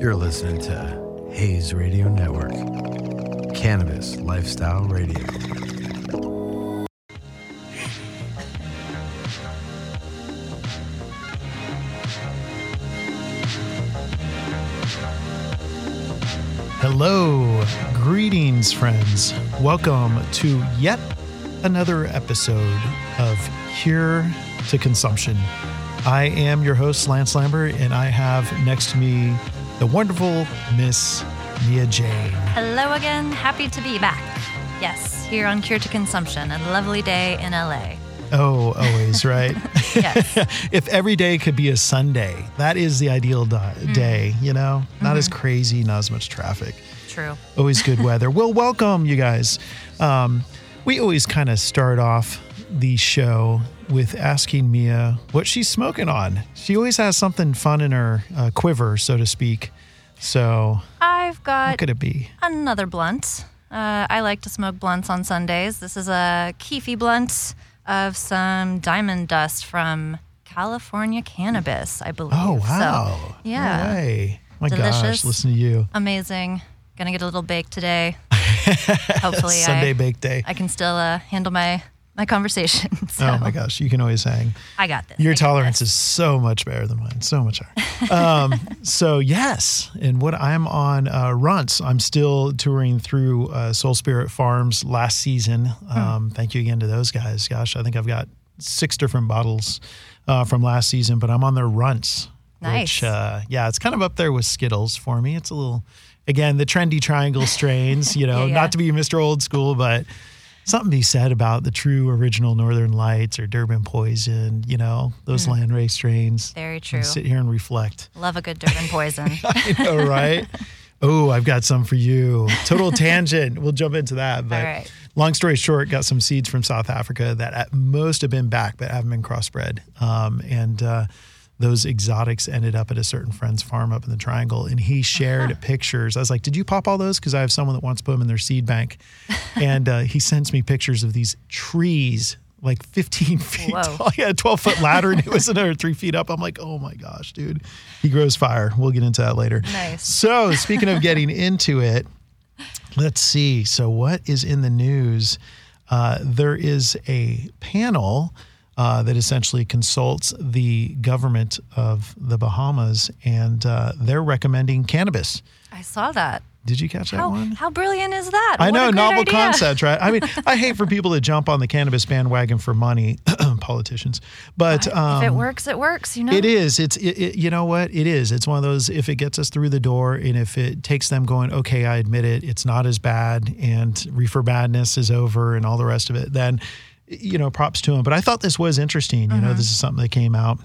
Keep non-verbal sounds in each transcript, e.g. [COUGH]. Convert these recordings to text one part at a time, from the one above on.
You're listening to Hayes Radio Network, Cannabis Lifestyle Radio. Hello, greetings, friends. Welcome to yet another episode of Here to Consumption. I am your host, Lance Lambert, and I have next to me the wonderful Miss Mia Jane. Hello again. Happy to be back. Yes, here on Cure to Consumption, a lovely day in LA. Oh, always, right? [LAUGHS] Yes. [LAUGHS] if every day could be a Sunday, that is the ideal di- day, you know? Not as crazy, not as much traffic. True. always good weather. Well, welcome, you guys. Um, we always kind of start off the show with asking Mia what she's smoking on. She always has something fun in her uh, quiver, so to speak. So, I've what got could it be? another blunt. Uh, I like to smoke blunts on Sundays. This is a keefy blunt of some diamond dust from California cannabis, I believe. Oh, wow. So, yeah. My gosh, listen to you. amazing. Gonna get a little baked today. [LAUGHS] Hopefully, Sunday I, bake day. I can still uh, handle my my conversation. [LAUGHS] So Oh my gosh, you can always hang. I got this. Your I tolerance this. is so much better than mine, so much higher. um, [LAUGHS] so yes, and what I'm on uh, Runts, I'm still touring through uh, Sol Spirit Farms last season. Hmm. Um, Thank you again to those guys. Gosh, I think I've got six different bottles uh, from last season, but I'm on their Runts. Nice. Which, uh, yeah, it's kind of up there with Skittles for me. It's a little, again, the trendy triangle strains. You [LAUGHS] know, Yeah, yeah. not to be Mr. Old School, but something to be said about the true original Northern Lights or Durban Poison, you know, those land race strains. Very true. Sit here and reflect. Love a good Durban poison. [LAUGHS] I know, right? oh, I've got some for you. Total tangent. We'll jump into that. But right. long story short, got some seeds from South Africa that at most have been back, but haven't been crossbred. Um, and uh, those exotics ended up at a certain friend's farm up in the triangle. And he shared Uh-huh. pictures. I was like, Did you pop all those? Because I have someone that wants to put them in their seed bank. [LAUGHS] and uh, he sends me pictures of these trees. Like 15 [LAUGHS] feet Whoa. tall. Yeah, 12 foot ladder, and it was another three feet up. I'm like, oh my gosh, dude. He grows fire. We'll get into that later. Nice. So, speaking of getting [LAUGHS] into it, let's see. So, what is in the news? Uh, there is a panel uh, that essentially consults the government of the Bahamas, and uh, they're recommending cannabis. I saw that. Did you catch that How, one? how brilliant is that? I What know, novel idea. concept, right? I mean, [LAUGHS] I hate for people to jump on the cannabis bandwagon for money, [CLEARS THROAT] politicians. But um, if it works, it works. You know. it is. It's it, it, you know what it is. It's one of those. If it gets us through the door, and if it takes them going, okay, I admit it, it's not as bad, and reefer badness is over, and all the rest of it, then you know, props to him. But I thought this was interesting. You know, this is something that came out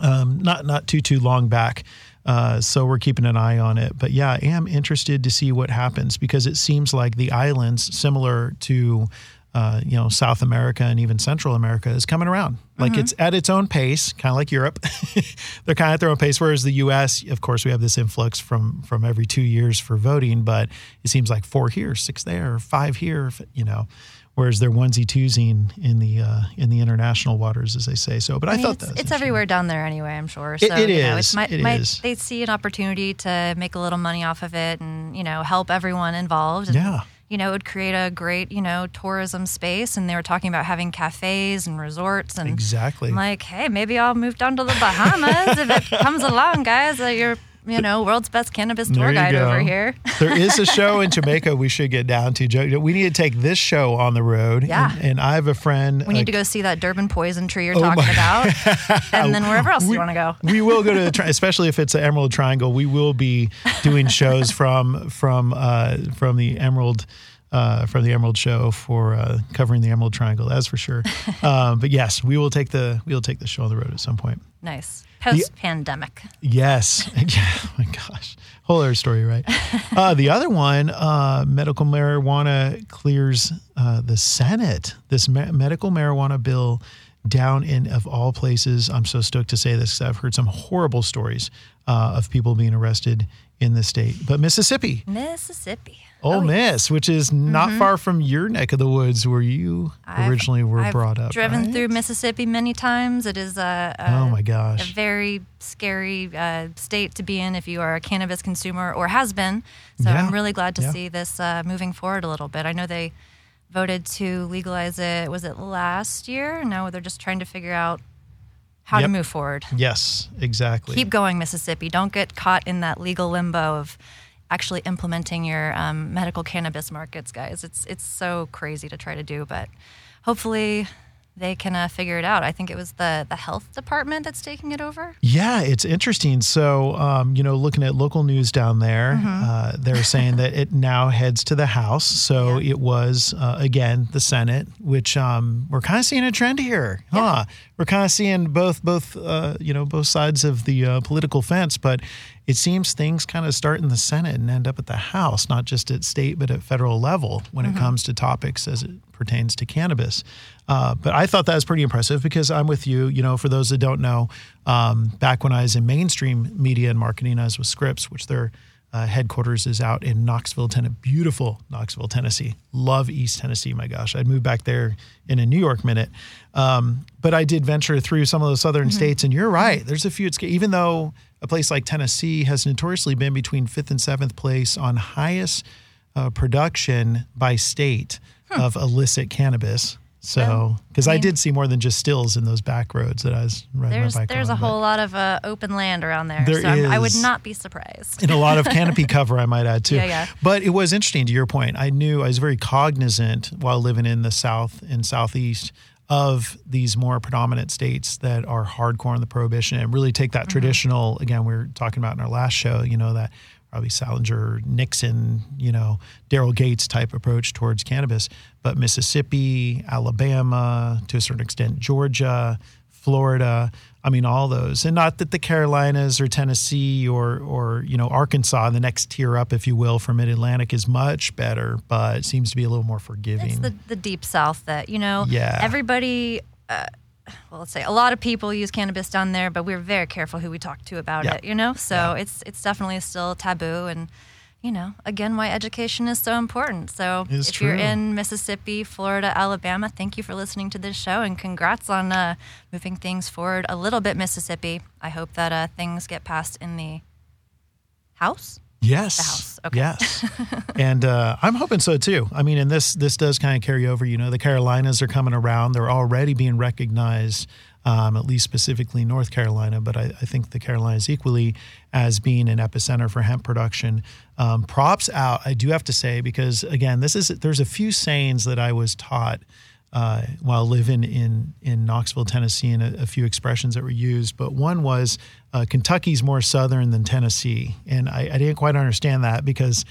um, not not too too long back. Uh, so we're keeping an eye on it. But yeah, I am interested to see what happens because it seems like the islands, similar to uh, you know South America and even Central America, is coming around. Like it's at its own pace, kind of like Europe. [LAUGHS] They're kind of at their own pace. Whereas the U.S., of course, we have this influx from from every two years for voting, but it seems like four here, six there, five here. You know. Whereas they're onesie twosie in the uh, in the international waters, as they say. So, but I, I mean, thought it's, that it's everywhere down there anyway. I'm sure. It- So it you know, is. It might, It might, is. They see an opportunity to make a little money off of it, and you know, help everyone involved. And, Yeah. You know, it would create a great, you know, tourism space. And they were talking about having cafes and resorts. And Exactly. I'm like, hey, maybe I'll move down to the Bahamas if it comes along, guys. You're, you know, world's best cannabis tour guide go. over here. [LAUGHS] there is a show in Jamaica we should get down to. We need to take this show on the road. Yeah. And, and I have a friend. We need uh, to go see that Durban poison tree you're Oh talking my- about, [LAUGHS] and then wherever else we, you want to go. we will go to the, tri- [LAUGHS] especially if it's the Emerald Triangle. We will be doing shows from from uh, from the Emerald. Uh, from the Emerald Show for uh, covering the Emerald Triangle, that's for sure. Um, but yes, we will take the we will take the show on the road at some point. Nice post pandemic. Yes. [LAUGHS] Oh my gosh. Whole other story, right? [LAUGHS] Uh, the other one, uh, medical marijuana clears uh, the Senate. This ma- medical marijuana bill down in, of all places, I'm so stoked to say this because I've heard some horrible stories uh, of people being arrested in the state. But Mississippi, Mississippi. Ole Oh. Miss, which is not far from your neck of the woods where you I've- originally were I've brought up. Driven right? through Mississippi many times. It is a, a Oh my a gosh. very scary uh, state to be in if you are a cannabis consumer or has been. So Yeah. I'm really glad to Yeah. see this uh, moving forward a little bit. I know they voted to legalize it. Was it last year? No, they're just trying to figure out how Yep. to move forward. Yes, exactly. Keep going, Mississippi. Don't get caught in that legal limbo of actually implementing your um, medical cannabis markets, guys. It's it's so crazy to try to do, but hopefully they can uh, figure it out. I think it was the the health department that's taking it over. Yeah, it's interesting. So, um, you know, looking at local news down there, Mm-hmm. uh, they're saying that it now heads to the House. So Yeah. it was, uh, again, the Senate, which um, we're kind of seeing a trend here, huh? We're kind of seeing both, both, uh, you know, both sides of the uh, political fence, but it seems things kind of start in the Senate and end up at the House, not just at state, but at federal level when Mm-hmm. it comes to topics as it pertains to cannabis. Uh, but I thought that was pretty impressive because I'm with you. You know, for those that don't know, um, back when I was in mainstream media and marketing, I was with Scripps, which their uh, headquarters is out in Knoxville, Tennessee. Beautiful Knoxville, Tennessee. Love East Tennessee. My gosh, I'd move back there in a New York minute. Um, but I did venture through some of those southern states, and you're right. There's a few. It's, even though a place like Tennessee has notoriously been between fifth and seventh place on highest uh, production by state of illicit cannabis. So, because I I, mean- did see more than just stills in those back roads that I was riding There's my bike there's on, a whole lot of uh, open land around there, There so I would not be surprised. and a lot of canopy [LAUGHS] cover, I might add too. Yeah, yeah. But it was interesting to your point. I knew I was very cognizant while living in the South and Southeast of these more predominant states that are hardcore in the prohibition and really take that mm-hmm. traditional. Again, we were talking about in our last show. You know that probably Anslinger, Nixon, you know Daryl Gates type approach towards cannabis. But Mississippi, Alabama, to a certain extent, Georgia. Florida. I mean, all those, and not that the Carolinas or Tennessee or or you know Arkansas, the next tier up, if you will, from Mid Atlantic is much better, but it seems to be a little more forgiving. It's the, the deep south that, you know, Yeah. everybody, uh, well, let's say a lot of people use cannabis down there, but we're very careful who we talk to about Yeah. it, you know? So Yeah. it's it's definitely still taboo. And, you know, again, why education is so important. So It's if you're in Mississippi, Florida, Alabama, thank you for listening to this show and congrats on uh, moving things forward a little bit, Mississippi. I hope that uh, things get passed in the House. Yes. The house, okay. Yes. [LAUGHS] and uh, I'm hoping so too. I mean, and this this does kind of carry over. You know, the Carolinas are coming around. They're already being recognized, um, at least specifically North Carolina, but I, I think the Carolinas equally as being an epicenter for hemp production. Um, props out, I do have to say, because again, this is there's a few sayings that I was taught uh, while living in in Knoxville, Tennessee, and a, a few expressions that were used. But one was uh, Kentucky's more southern than Tennessee, and I, I didn't quite understand that because.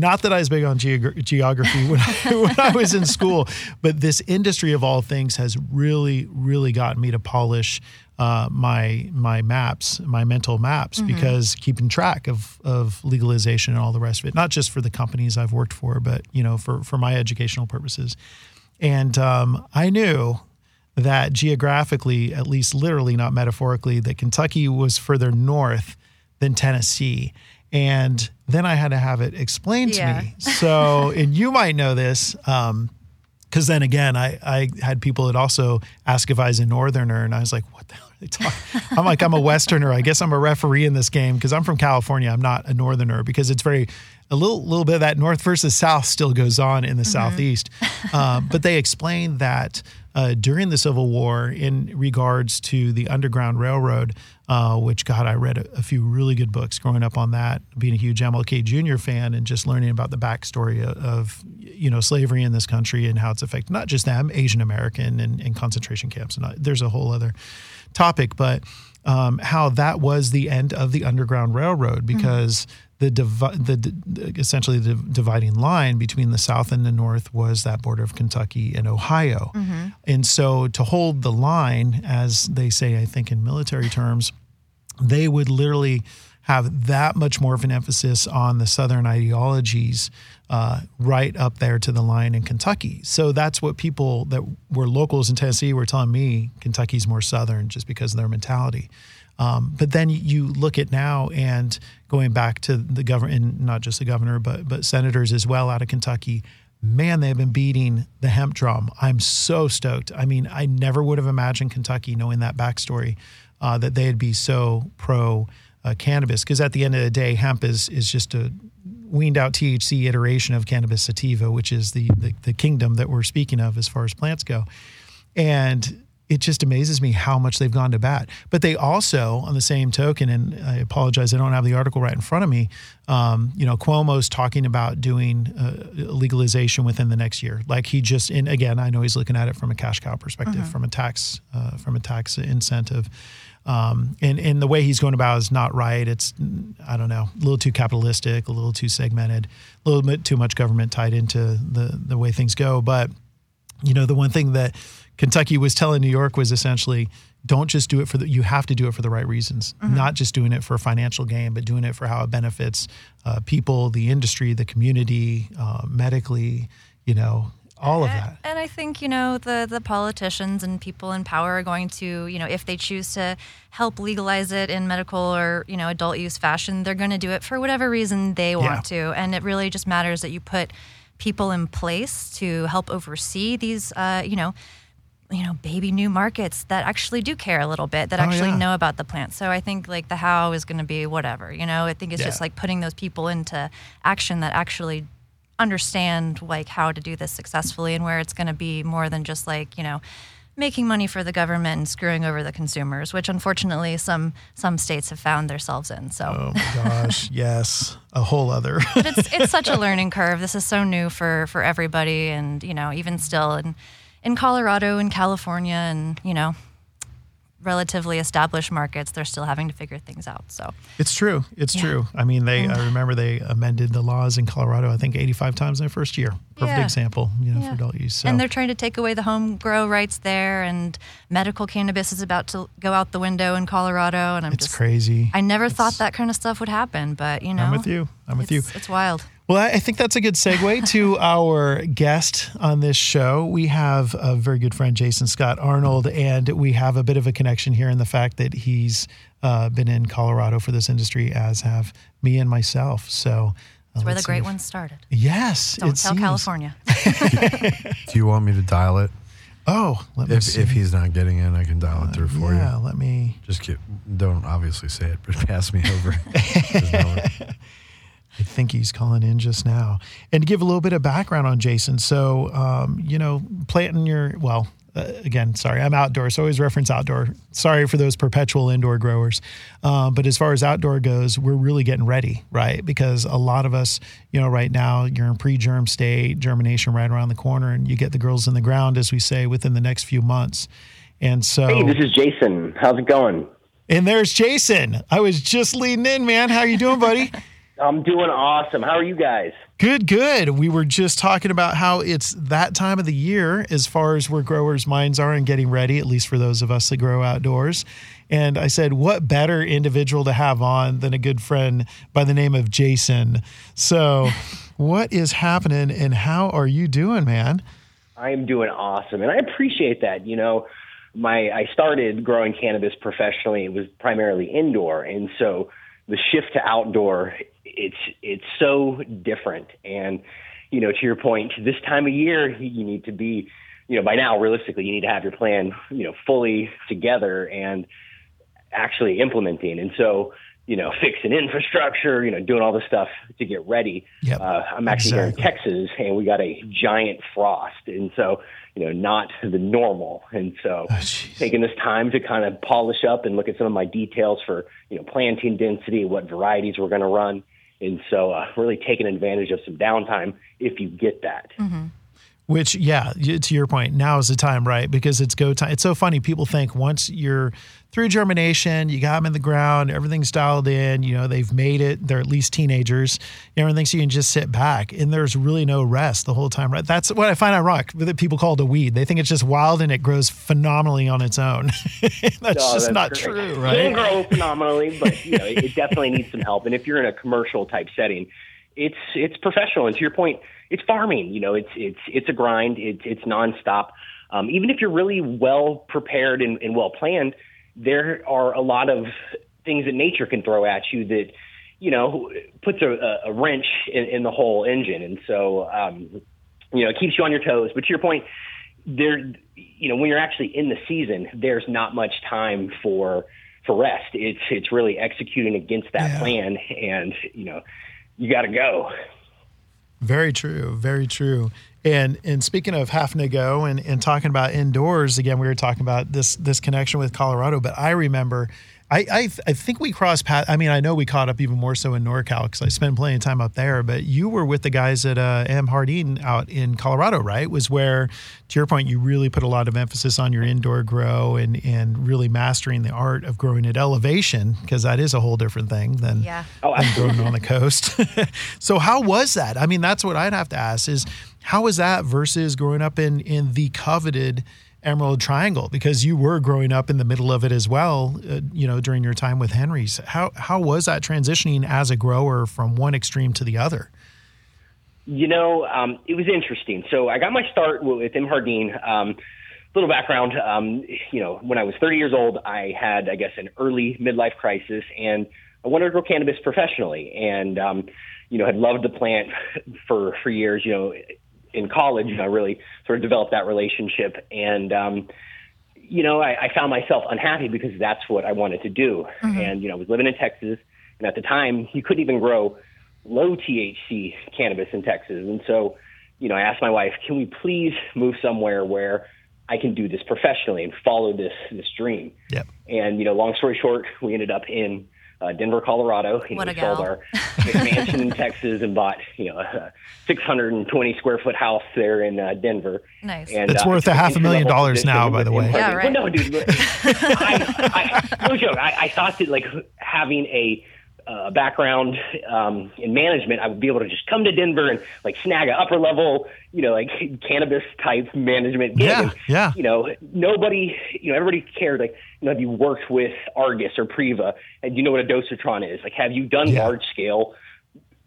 Not that I was big on geog- geography when I, [LAUGHS] when I was in school, but this industry of all things has really, really gotten me to polish uh, my my maps, my mental maps, because keeping track of of legalization and all the rest of it, not just for the companies I've worked for, but you know, for for my educational purposes. And um, I knew that geographically, at least literally, not metaphorically, that Kentucky was further north than Tennessee. And then I had to have it explained Yeah. to me. [LAUGHS] So, and you might know this, because then again, I, I had people that also ask if I was a northerner, and I was like, what the hell are they talking? I'm like, I'm a westerner. I guess I'm a referee in this game because I'm from California. I'm not a northerner because it's very a little little bit of that north versus south still goes on in the southeast. Um, but they explained that uh, during the Civil War, in regards to the Underground Railroad, uh, which God, I read a, a few really good books growing up on that, being a huge MLK Jr. fan, and just learning about the backstory of, of you know slavery in this country and how it's affected not just them, Asian American and, and concentration camps, and uh, there's a whole other topic, but um, how that was the end of the Underground Railroad because the, divi- the, the essentially the dividing line between the South and the North was that border of Kentucky and Ohio, and so to hold the line, as they say, I think in military terms, they would literally have that much more of an emphasis on the Southern ideologies uh, right up there to the line in Kentucky. So that's what people that were locals in Tennessee were telling me Kentucky's more Southern just because of their mentality. Um, but then you look at now and going back to the government, not just the governor, but but senators as well out of Kentucky. Man, they've been beating the hemp drum. I'm so stoked. I mean, I never would have imagined Kentucky, knowing that backstory, uh, that they'd be so pro uh, cannabis. Because at the end of the day, hemp is is just a weaned out THC iteration of cannabis sativa, which is the, the the kingdom that we're speaking of as far as plants go. And it just amazes me how much they've gone to bat. But they also, on the same token, and I apologize, I don't have the article right in front of me. Um, you know, Cuomo's talking about doing uh, legalization within the next year. Like he just, and again, I know he's looking at it from a cash cow perspective, mm-hmm. from a tax, uh, from a tax incentive. Um, and, and the way he's going about is not right. It's, I don't know, a little too capitalistic, a little too segmented, a little bit too much government tied into the, the way things go. But, you know, the one thing that Kentucky was telling New York was essentially don't just do it for the, you have to do it for the right reasons, mm-hmm. not just doing it for a financial gain, but doing it for how it benefits uh, people, the industry, the community, uh, medically, you know, all of that. And I think, you know, the, the politicians and people in power are going to, you know, if they choose to help legalize it in medical or, you know, adult use fashion, they're going to do it for whatever reason they want yeah. to. And it really just matters that you put people in place to help oversee these, uh, you know, you know baby new markets that actually do care a little bit that oh, actually yeah. know about the plant. So i think like the how is going to be whatever you know? I think it's yeah. just like putting those people into action that actually understand like how to do this successfully and where it's going to be more than just like you know making money for the government and screwing over the consumers which unfortunately some some states have found themselves in so. Oh my gosh [LAUGHS] yes. A whole other. But it's it's such a [LAUGHS] learning curve. This is so new for for everybody and you know even still and in Colorado and California and, you know, relatively established markets, they're still having to figure things out. So it's true. It's yeah. true. I mean, they. I mm. remember they amended the laws in Colorado. I think 85 times in their first year. Perfect yeah. example, you know, yeah. for adult use. So. And they're trying to take away the home grow rights there, and medical cannabis is about to go out the window in Colorado. And I'm it's just crazy. I never it's, thought that kind of stuff would happen, but you know, I'm with you. I'm with you. It's wild. Well, I think that's a good segue to [LAUGHS] our guest on this show. We have a very good friend, Jason Scott Arnold, and we have a bit of a connection here in the fact that he's uh, been in Colorado for this industry, as have me and myself. So that's uh, where the great ones started. Yes. Don't tell seems. California. [LAUGHS] Do you want me to dial it? Oh, let me if, see. If he's not getting in, I can dial it through for uh, you. Yeah, let me. Just get, don't obviously say it, but [LAUGHS] pass me over. I think he's calling in just now. And to give a little bit of background on Jason, so um, you know, planting your well, uh, again, sorry, I'm outdoor, so always reference outdoor. Sorry for those perpetual indoor growers, um, but as far as outdoor goes, we're really getting ready, right? Because a lot of us, you know, right now you're in pre-germ state, germination right around the corner, and you get the girls in the ground, as we say, within the next few months. And so, hey, this is Jason. How's it going? And there's Jason. I was just leading in, man. How you doing, buddy? [LAUGHS] I'm doing awesome. How are you guys? Good, good. We were just talking about how it's that time of the year as far as where growers' minds are and getting ready, at least for those of us that grow outdoors. And I said, what better individual to have on than a good friend by the name of Jason? So, [LAUGHS] what is happening and how are you doing, man? I am doing awesome. And I appreciate that. You know, my I started growing cannabis professionally. It was primarily indoor. And so the shift to outdoor it's it's so different. And you know, to your point, this time of year, you need to be, you know, by now, realistically, you need to have your plan, you know, fully together and actually implementing. And so, you know, fixing infrastructure, you know, doing all the stuff to get ready. Yep, uh, I'm actually exactly. here in Texas, and we got a giant frost, and so you know, not the normal. And so, oh, taking this time to kind of polish up and look at some of my details for you know planting density, what varieties we're going to run, and so, uh, really taking advantage of some downtime if you get that. Mm-hmm. Which, yeah, to your point, now is the time, right? Because it's go time. It's so funny. People think once you're through germination, you got them in the ground, everything's dialed in, you know, they've made it, they're at least teenagers, everything, so you can just sit back and there's really no rest the whole time, right? That's what I find ironic that people call it a weed. They think it's just wild and it grows phenomenally on its own. [LAUGHS] that's No, just that's not great. true, It can right? grow [LAUGHS] phenomenally, but you know, it definitely needs some help. And if you're in a commercial type setting, it's it's professional. And to your point, it's farming. You know, it's it's it's a grind. It's it's nonstop. Um, even if you're really well prepared and, and well planned, there are a lot of things that nature can throw at you that you know puts a, a wrench in, in the whole engine. And so um, you know, it keeps you on your toes. But to your point, there, you know, when you're actually in the season, there's not much time for for rest. It's it's really executing against that Yeah. plan, and you know, you got to go. Very true. Very true. And and speaking of having to go and, and talking about indoors again, we were talking about this this connection with Colorado. But I remember, I I, I think we crossed paths. I mean, I know we caught up even more so in NorCal because I spent plenty of time up there. But you were with the guys at uh, MJardin out in Colorado, right? Was where, to your point, you really put a lot of emphasis on your indoor grow and and really mastering the art of growing at elevation because that is a whole different thing than Yeah. Oh, than absolutely. growing on the coast. [LAUGHS] so how was that? I mean, that's what I'd have to ask is how was that versus growing up in in the coveted Emerald Triangle because you were growing up in the middle of it as well, uh, you know, during your time with Henry's. How how was that transitioning as a grower from one extreme to the other? You know, um, it was interesting. So I got my start with MJardin. Um, little background, um, you know, when I was 30 years old, I had, I guess, an early midlife crisis, and I wanted to grow cannabis professionally, and um, you know, had loved the plant [LAUGHS] for for years. You know, in college, I really sort of developed that relationship, and um, you know, I, I found myself unhappy because that's what I wanted to do, and you know, I was living in Texas, and at the time, you couldn't even grow low THC cannabis in Texas. And so, you know, I asked my wife, can we please move somewhere where I can do this professionally and follow this this dream? Yep. And you know, long story short, we ended up in uh, Denver, Colorado. You know, What a we sold gal. our [LAUGHS] mansion in Texas and bought you know a 620 square foot house there in uh, Denver. Nice. And, It's uh, worth a half a million dollars now, by the way. Yeah, right. Well, no, dude. look, I, I, no joke. I, I thought that like having a uh, background um, in management, I would be able to just come to Denver and like snag a upper level, you know, like [LAUGHS] cannabis type management gig. Yeah, And, yeah. You know, nobody, you know, everybody cared. Like, you know, have you worked with Argus or Priva, and you know what a dosatron is? Like, have you done Yeah. large scale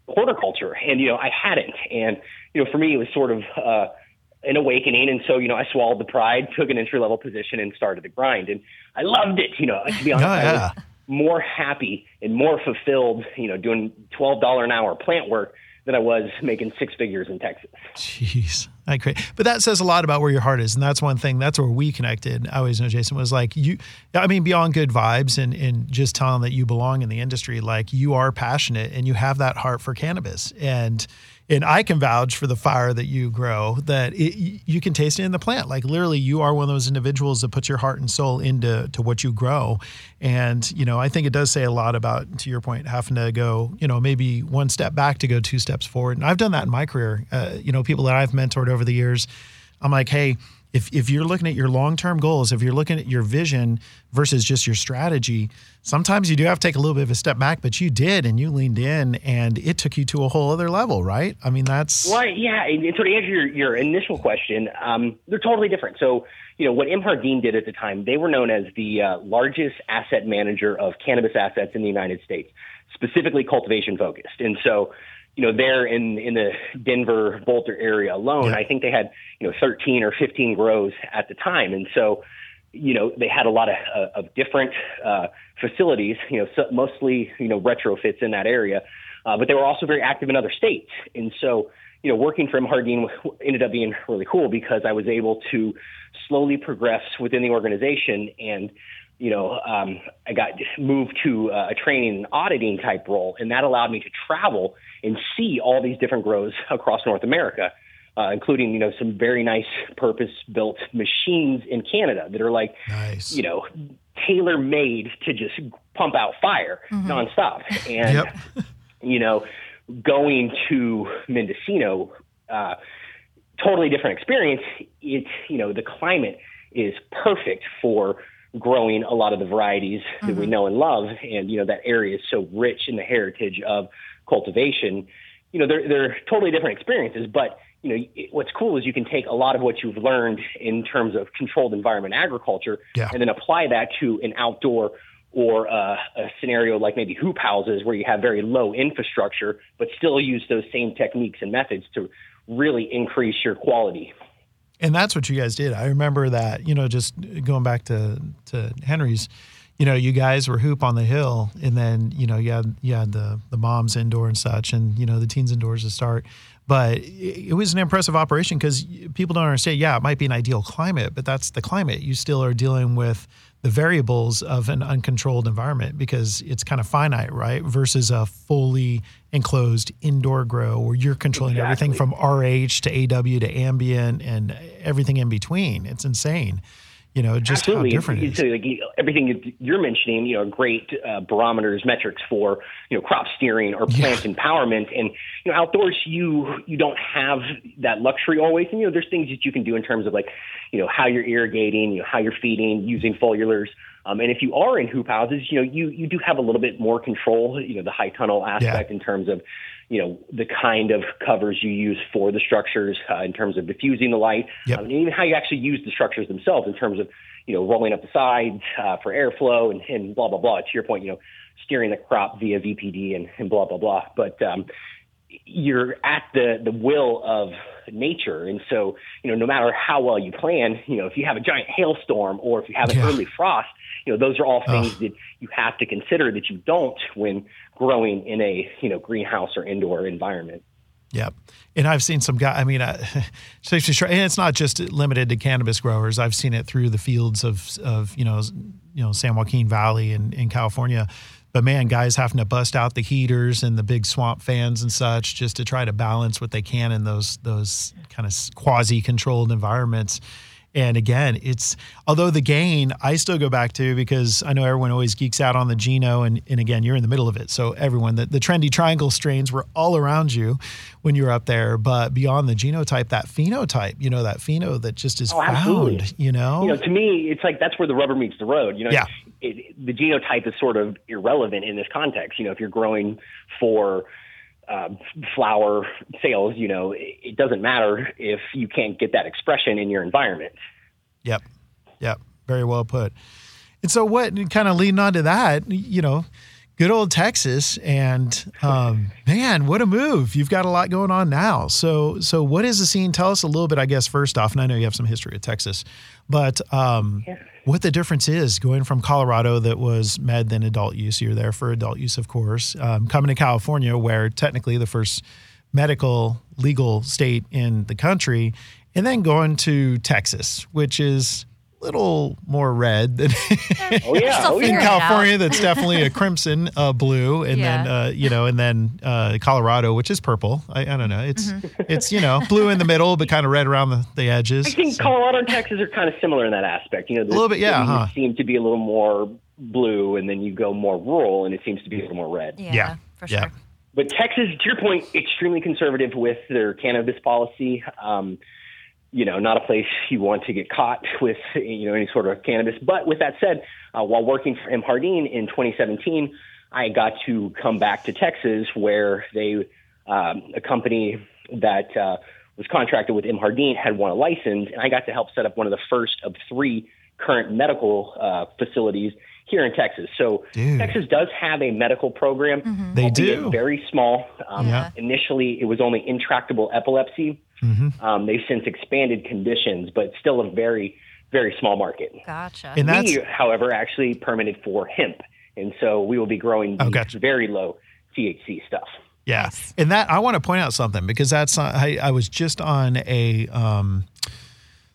horticulture? And you know, I hadn't. And you know, for me, it was sort of. Uh, an awakening. And so, you know, I swallowed the pride, took an entry level position and started the grind. And I loved it. You know, to be honest, Oh, I was more happy and more fulfilled, you know, doing $12 an hour plant work than I was making six figures in Texas. Jeez, I cra But that says a lot about where your heart is, and that's one thing. That's where we connected. I always know Jason was like you. I mean, beyond good vibes and and just telling that you belong in the industry, like you are passionate and you have that heart for cannabis, and and I can vouch for the fire that you grow. That it, you can taste it in the plant. Like literally, you are one of those individuals that puts your heart and soul into to what you grow, and you know I think it does say a lot about to your point having to go you know maybe one step back to go two steps forward. And I've done that in my career. Uh, you know, people that I've mentored over the years, I'm like, hey, if if you're looking at your long term goals, if you're looking at your vision versus just your strategy, sometimes you do have to take a little bit of a step back. But you did, and you leaned in, and it took you to a whole other level, right? I mean, that's Well, yeah, and, so to answer your, your initial question, um, they're totally different. So, you know, what MJardin did at the time, they were known as the uh, largest asset manager of cannabis assets in the United States, specifically cultivation focused. And so, you know, there in in the Denver Boulder area alone, Yeah. I think they had you know 13 or 15 grows at the time, and so you know they had a lot of uh, of different uh, facilities, you know, so mostly you know retrofits in that area, uh, but they were also very active in other states, and so you know working for MJardin ended up being really cool because I was able to slowly progress within the organization and you know, um, I got moved to uh, a training and auditing type role, and that allowed me to travel and see all these different grows across North America, uh, including you know some very nice purpose-built machines in Canada that are like, nice. you know, tailor made to just pump out fire nonstop, and Yep. you know, going to Mendocino. Uh, totally different experience. It's you know the climate is perfect for growing a lot of the varieties mm-hmm. that we mm-hmm. know and love, and you know that area is so rich in the heritage of cultivation. You know they're they're totally different experiences, but you know what's cool is you can take a lot of what you've learned in terms of controlled environment agriculture yeah. and then apply that to an outdoor or uh, a scenario like maybe hoop houses where you have very low infrastructure but still use those same techniques and methods to really increase your quality. And that's what you guys did. I remember that, you know, just going back to, to Henry's, you know, you guys were hoop on the hill and then, you know, you had, you had the, the moms indoor and such and, you know, the teens indoors to start. But it was an impressive operation because people don't understand. Yeah, it might be an ideal climate, but that's the climate. You still are dealing with the variables of an uncontrolled environment because it's kind of finite, right? Versus a fully enclosed indoor grow where you're controlling exactly. everything from RH to AW to ambient and everything in between. It's insane you know, just Absolutely. how different it's, it's, like everything you're mentioning, you know, great uh, barometers, metrics for, you know, crop steering or plant yeah. empowerment. And, you know, outdoors, you, you don't have that luxury always. And, you know, there's things that you can do in terms of like, you know, how you're irrigating, you know, how you're feeding, using foliarers. Um, and if you are in hoop houses, you know, you, you do have a little bit more control, you know, the high tunnel aspect yeah. in terms of, you know, the kind of covers you use for the structures uh, in terms of diffusing the light, yep. um, and even how you actually use the structures themselves in terms of, you know, rolling up the sides uh, for airflow and, and blah, blah, blah. To your point, you know, steering the crop via VPD and, and blah, blah, blah. But um, you're at the, the will of nature. And so, you know, no matter how well you plan, you know, if you have a giant hailstorm or if you have an yeah. early frost, you know, those are all things that you have to consider that you don't when growing in a, you know, greenhouse or indoor environment. Yep. And I've seen some guy. I mean, uh, [LAUGHS] and it's not just limited to cannabis growers. I've seen it through the fields of, of you know, you know, San Joaquin Valley in, in California. But man, guys having to bust out the heaters and the big swamp fans and such just to try to balance what they can in those those kind of quasi controlled environments. And again, it's although the gain I still go back to because I know everyone always geeks out on the Geno, and, and again, you're in the middle of it. So everyone, the, the trendy triangle strains were all around you when you were up there. But beyond the genotype, that phenotype, you know, that pheno that just is oh, found, you know? You know, to me, it's like that's where the rubber meets the road. You know, yeah. It, the genotype is sort of irrelevant in this context. You know, if you're growing for uh, flower sales, you know, it, it doesn't matter if you can't get that expression in your environment. Yep. Yep. Very well put. And so, what kind of leading on to that, you know, good old Texas, and um, man, what a move! You've got a lot going on now. So, so what is the scene? Tell us a little bit, I guess, first off, and I know you have some history of Texas, but um, yeah what the difference is going from Colorado that was med then adult use. You're there for adult use, of course. Um, coming to California, where technically the first medical legal state in the country, and then going to Texas, which is little more red than [LAUGHS] oh, yeah. oh, in yeah. California. That's definitely a crimson, uh, blue, and yeah. then uh, you know, and then uh, Colorado, which is purple. I, I don't know. It's mm-hmm. it's you know blue in the middle, but kind of red around the, the edges. I think so. Colorado and Texas are kind of similar in that aspect. You know, a little bit, yeah. Huh? Seem to be a little more blue, and then you go more rural, and it seems to be a little more red. Yeah, yeah. for sure. Yeah. But Texas, to your point, extremely conservative with their cannabis policy. Um, you know, not a place you want to get caught [LAUGHS] with, you know, any sort of cannabis. But with that said, uh, while working for MJardin in 2017, I got to come back to Texas where they, um, a company that uh, was contracted with MJardin had won a license, and I got to help set up one of the first of three current medical uh, facilities here in Texas. So Dude. Texas does have a medical program. Mm-hmm. They do. Very small. Um, yeah. Initially, it was only intractable epilepsy. Mm-hmm. Um, they've since expanded conditions, but still a very, very small market. Gotcha. And that's, we, however, actually permitted for hemp, and so we will be growing oh, gotcha. very low THC stuff. Yeah, nice. and that I want to point out something because that's I, I was just on a um,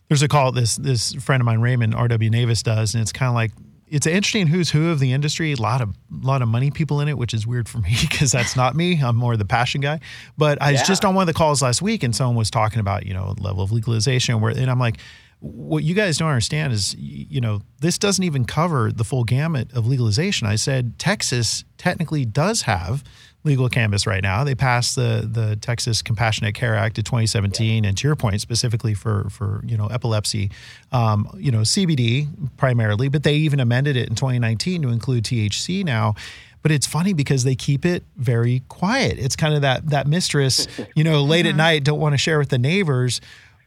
there's a call this this friend of mine Raymond R.W. Navis does, and it's kind of like it's an interesting who's who of the industry. A lot of a lot of money people in it, which is weird for me [LAUGHS] because that's not me. I'm more the passion guy. But I was just on one of the calls last week, and someone was talking about you know level of legalization, where and I'm like, what you guys don't understand is, you know, this doesn't even cover the full gamut of legalization. I said Texas technically does have legal cannabis right now. They passed the the Texas Compassionate Care Act of 2017, yeah. and to your point, specifically for for you know epilepsy, um, you know CBD primarily, but they even amended it in 2019 to include THC now. But it's funny because they keep it very quiet. It's kind of that that mistress, you know, late at mm-hmm. night, don't want to share with the neighbors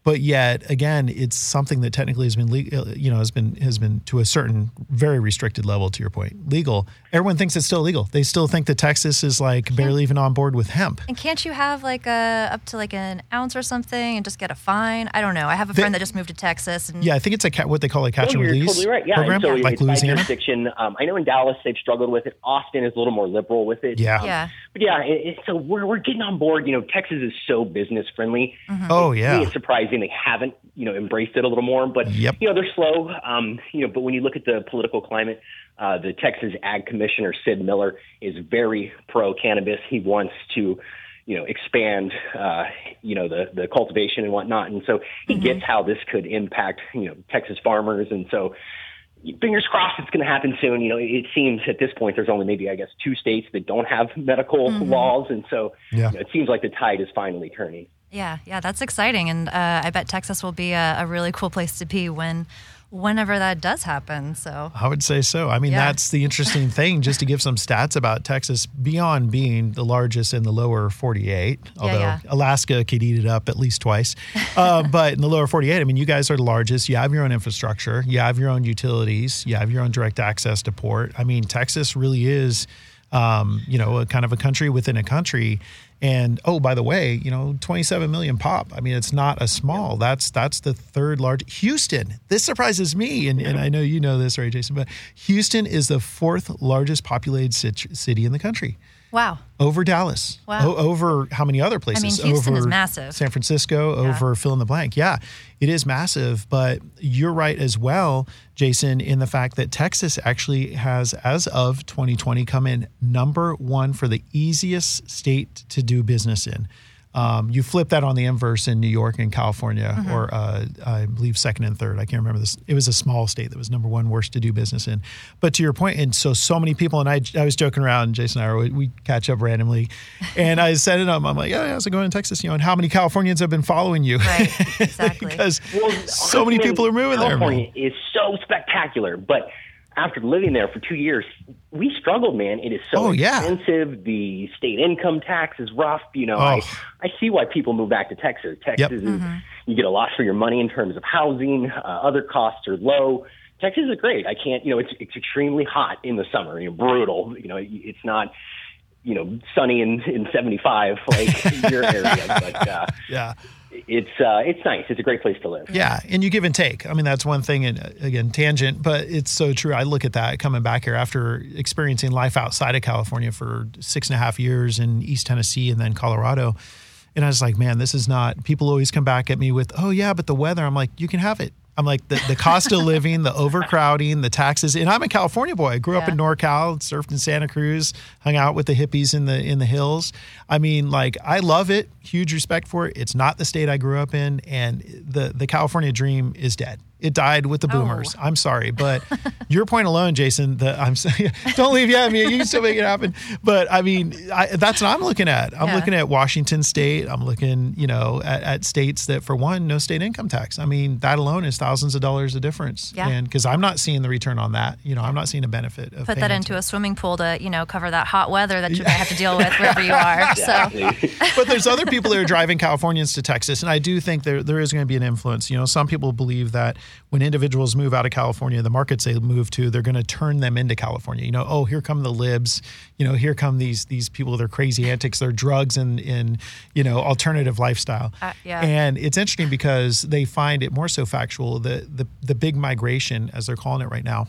but yet again it's something that technically has been legal uh, you know has been has been to a certain very restricted level to your point legal. Everyone thinks it's still legal they still think that texas is like barely even on board with hemp. And can't you have like a up to like an ounce or something and just get a fine? I don't know. I have a friend that just moved to texas and yeah i think it's a what they call a catch oh, and release totally right. Yeah program, so like it's louisiana. jurisdiction. Um, i know in dallas they've struggled with it. Austin is a little more liberal with it. Yeah. Yeah. But yeah it, it, so we're, we're getting on board. You know texas is so business friendly. Mm-hmm. oh yeah. It's surprising they haven't you know embraced it a little more. But yep. you know they're slow. Um, you know, but when you look at the political climate, uh, the Texas Ag Commissioner Sid Miller is very pro cannabis. He wants to you know expand uh, you know the the cultivation and whatnot, and so he mm-hmm. gets how this could impact you know Texas farmers, and so fingers crossed it's going to happen soon. You know, it seems at this point there's only maybe I guess two states that don't have medical mm-hmm. laws, and so yeah. you know, it seems like the tide is finally turning. Yeah, yeah, that's exciting, and uh, I bet Texas will be a, a, really cool place to be when, whenever that does happen. So I would say so. I mean, yeah. that's the interesting thing. Just to give some stats about Texas, beyond being the largest in the lower 48, although yeah, yeah. Alaska could eat it up at least twice, uh, [LAUGHS] but in the lower 48, I mean, you guys are the largest. You have your own infrastructure, you have your own utilities, you have your own direct access to port. I mean, Texas really is. Um, you know, a kind of a country within a country. And oh, by the way, you know, 27 million pop. I mean, it's not a small. That's that's the third large. Houston. This surprises me, and, and I know you know this, right, Jason? But Houston is the fourth largest populated city in the country. Wow. Over Dallas. Wow. O- over how many other places? I mean, Houston over is massive. San Francisco, yeah. over fill in the blank. Yeah, it is massive. But you're right as well, Jason, in the fact that Texas actually has, as of 2020, come in number one for the easiest state to do business in. Um, you flip that on the inverse in New York and California, mm-hmm. or uh, I believe second and third. I can't remember this. It was a small state that was number one worst to do business in. But to your point, and so so many people, and I, I was joking around. Jason and I, we, we catch up randomly, and I set it up. I'm like, yeah, how's it going in Texas? You know, and how many Californians have been following you? Right, [LAUGHS] exactly. because well, so many people are moving California there. California is so spectacular, but after living there for two years, we struggled, man. It is so oh, yeah. expensive. The state income tax is rough. You know, oh. I, I see why people move back to Texas. Texas yep. is, mm-hmm. you get a lot for your money in terms of housing. Uh, other costs are low. Texas is great. I can't, you know, it's, it's extremely hot in the summer, you know, brutal. You know, it's not, you know, sunny in, in 75 like your area, but, uh, [LAUGHS] yeah it's uh, it's nice. It's a great place to live. Yeah, and you give and take. I mean, that's one thing. And uh, again, tangent, but it's so true. I look at that coming back here after experiencing life outside of California for six and a half years in East Tennessee and then Colorado. And I was like, man, this is not. People always come back at me with, oh yeah, but the weather. I'm like, you can have it. I'm like the, the cost of living, the overcrowding, the taxes. And I'm a California boy. I grew yeah. up in NorCal, surfed in Santa Cruz, hung out with the hippies in the in the hills. I mean, like I love it. Huge respect for it. It's not the state I grew up in, and the the California dream is dead. It died with the oh. boomers. Oh. I'm sorry, but your point alone, Jason. The I'm saying, [LAUGHS] don't leave yet. I mean, you can still make it happen. But I mean, I, that's what I'm looking at. I'm yeah. looking at Washington State. I'm looking, you know, at, at, states that, for one, no state income tax. I mean, that alone is thousands of dollars of difference. Yeah. And because I'm not seeing the return on that. You know, I'm not seeing a benefit. Of Put that into a swimming pool to, you know, cover that hot weather that you might have to deal with wherever you are. [LAUGHS] Exactly. So. but there's other people that are driving Californians to Texas, and I do think there there is going to be an influence. You know, some people believe that when individuals move out of California, the markets they move to, they're going to turn them into California. You know, oh, here come the libs. You know, here come these these people their crazy antics, their drugs and in you know alternative lifestyle. Uh, yeah. And it's interesting because they find it more so factual. The the the big migration, as they're calling it right now,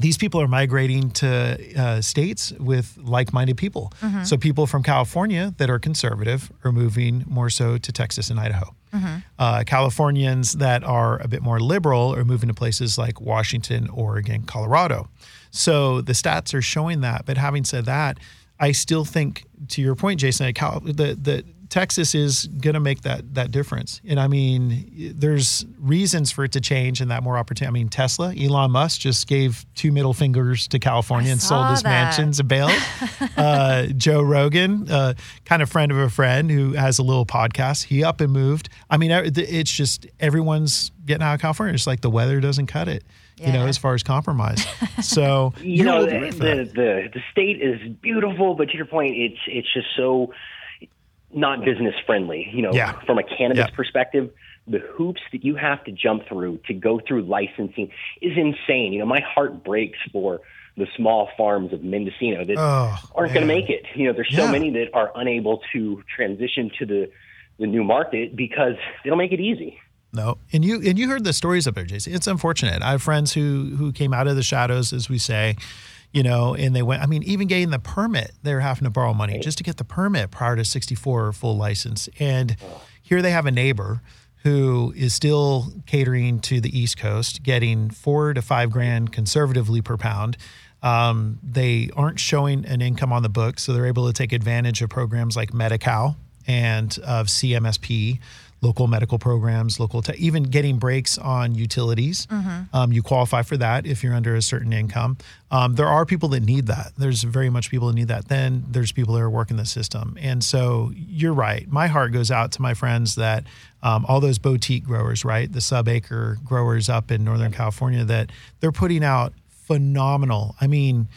these people are migrating to uh, states with like-minded people. Mm-hmm. So people from California that are conservative are moving more so to Texas and Idaho. Mm-hmm. Uh, Californians that are a bit more liberal are moving to places like Washington, Oregon, Colorado. So the stats are showing that. But having said that, I still think, to your point, Jason, the the Texas is going to make that that difference. And I mean, there's reasons for it to change and that more opportunity. I mean, Tesla, Elon Musk just gave two middle fingers to California I and sold his that. mansions and bailed. [LAUGHS] uh, Joe Rogan, uh, kind of friend of a friend who has a little podcast, he up and moved. I mean, e, it's just everyone's getting out of California. It's like the weather doesn't cut it. You know, as far as compromise. [LAUGHS] So you know the, right for that. the the the state is beautiful, but to your point, it's it's just so not business friendly. You know, Yeah. from a cannabis Yeah. perspective, the hoops that you have to jump through to go through licensing is insane. You know, my heart breaks for the small farms of Mendocino that Oh, aren't going to make it. You know, there's so Yeah. many that are unable to transition to the the new market because they don't make it easy. No, and you and you heard the stories up there, Jason. It's unfortunate. I have friends who who came out of the shadows, as we say, you know, and they went. I mean, even getting the permit, they're having to borrow money just to get the permit prior to sixty four full license. And here they have a neighbor who is still catering to the East Coast, getting four to five grand conservatively per pound. Um, they aren't showing an income on the book, so they're able to take advantage of programs like Medi-Cal and of CMSP, local medical programs, local te- even getting breaks on utilities. Um, you qualify for that if you're under a certain income. Um, there are people that need that. There's very much people that need that. Then there's people that are working the system, and so you're right. My heart goes out to my friends that um, all those boutique growers, right, the sub acre growers up in Northern California, that they're putting out phenomenal. I mean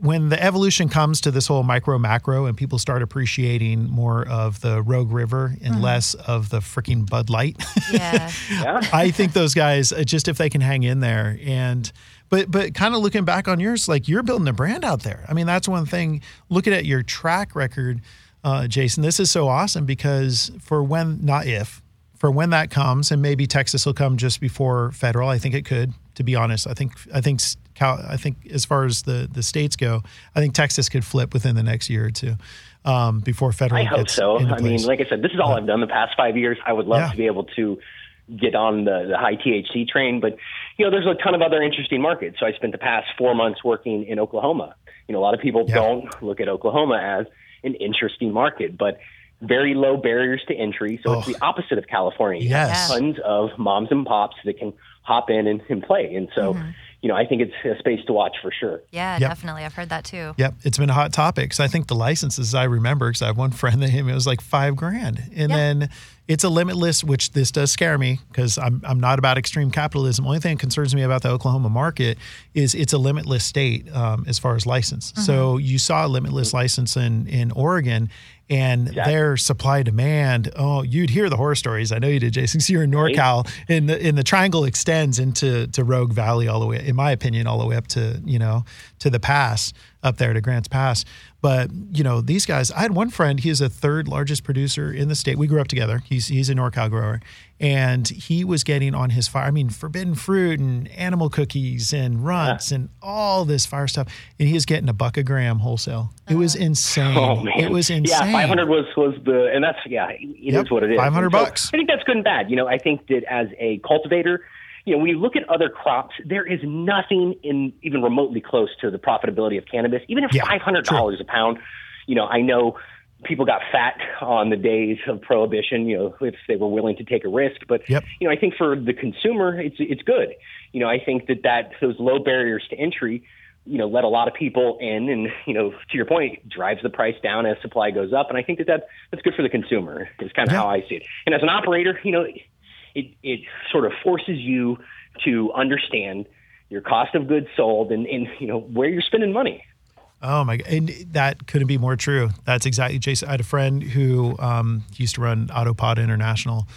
when the evolution comes to this whole micro macro and people start appreciating more of the Rogue River and less of the freaking Bud Light, Yeah. [LAUGHS] Yeah. I think those guys uh, just if they can hang in there and but but kind of looking back on yours, like you're building a brand out there. I mean, that's one thing. Looking at your track record, uh, Jason, this is so awesome because for when not if for when that comes, and maybe Texas will come just before federal. I think it could. To be honest, I think I think Cal, I think as far as the the states go, I think Texas could flip within the next year or two um, before federal. I hope gets so. into I mean, like I said, this is all I've done the past five years. I would love Yeah. to be able to get on the, the high THC train, but you know, there's a ton of other interesting markets. So I spent the past four months working in Oklahoma. You know, a lot of people Yeah. don't look at Oklahoma as an interesting market, but very low barriers to entry. So it's Oh. the opposite of California. Yes. Tons of moms and pops that can hop in and, and play. And so, you know, I think it's a space to watch for sure. Yeah, Yep. definitely. I've heard that too. Yep, it's been a hot topic. So I think the licenses I remember because I have one friend that him it was like five grand, and Yeah. then it's a limitless, which this does scare me because I'm I'm not about extreme capitalism. Only thing that concerns me about the Oklahoma market is it's a limitless state um, as far as license. So you saw a limitless license in in Oregon. And Exactly. their supply demand, oh, you'd hear the horror stories. I know you did, Jason. So you're in NorCal, and the and the triangle extends into to Rogue Valley all the way, in my opinion, all the way up to you know to the pass up there to Grants Pass. But you know these guys. I had one friend. He is the third largest producer in the state. We grew up together. He's he's a NorCal grower, and he was getting on his fire. I mean, forbidden fruit and animal cookies and runts and all this fire stuff. And he was getting a buck a gram wholesale. It was uh-huh. insane. Oh man, It was insane. Yeah, five hundred was was the, and that's yeah, it is Yep, what it is. 500 so bucks. I think that's good and bad. You know, I think that as a cultivator, you know, when you look at other crops, there is nothing in even remotely close to the profitability of cannabis. Even at Yeah, five hundred dollars a pound, you know, I know people got fat on the days of prohibition. You know, if they were willing to take a risk, but Yep. you know, I think for the consumer, it's it's good. You know, I think that that those low barriers to entry, you know, let a lot of people in, and you know, to your point, drives the price down as supply goes up. And I think that, that that's good for the consumer. Is kind of Yeah. how I see it. And as an operator, you know, it it sort of forces you to understand your cost of goods sold and, and you know where you're spending money. Oh my god, and that couldn't be more true. That's exactly Jason. I had a friend who um, used to run AutoPot International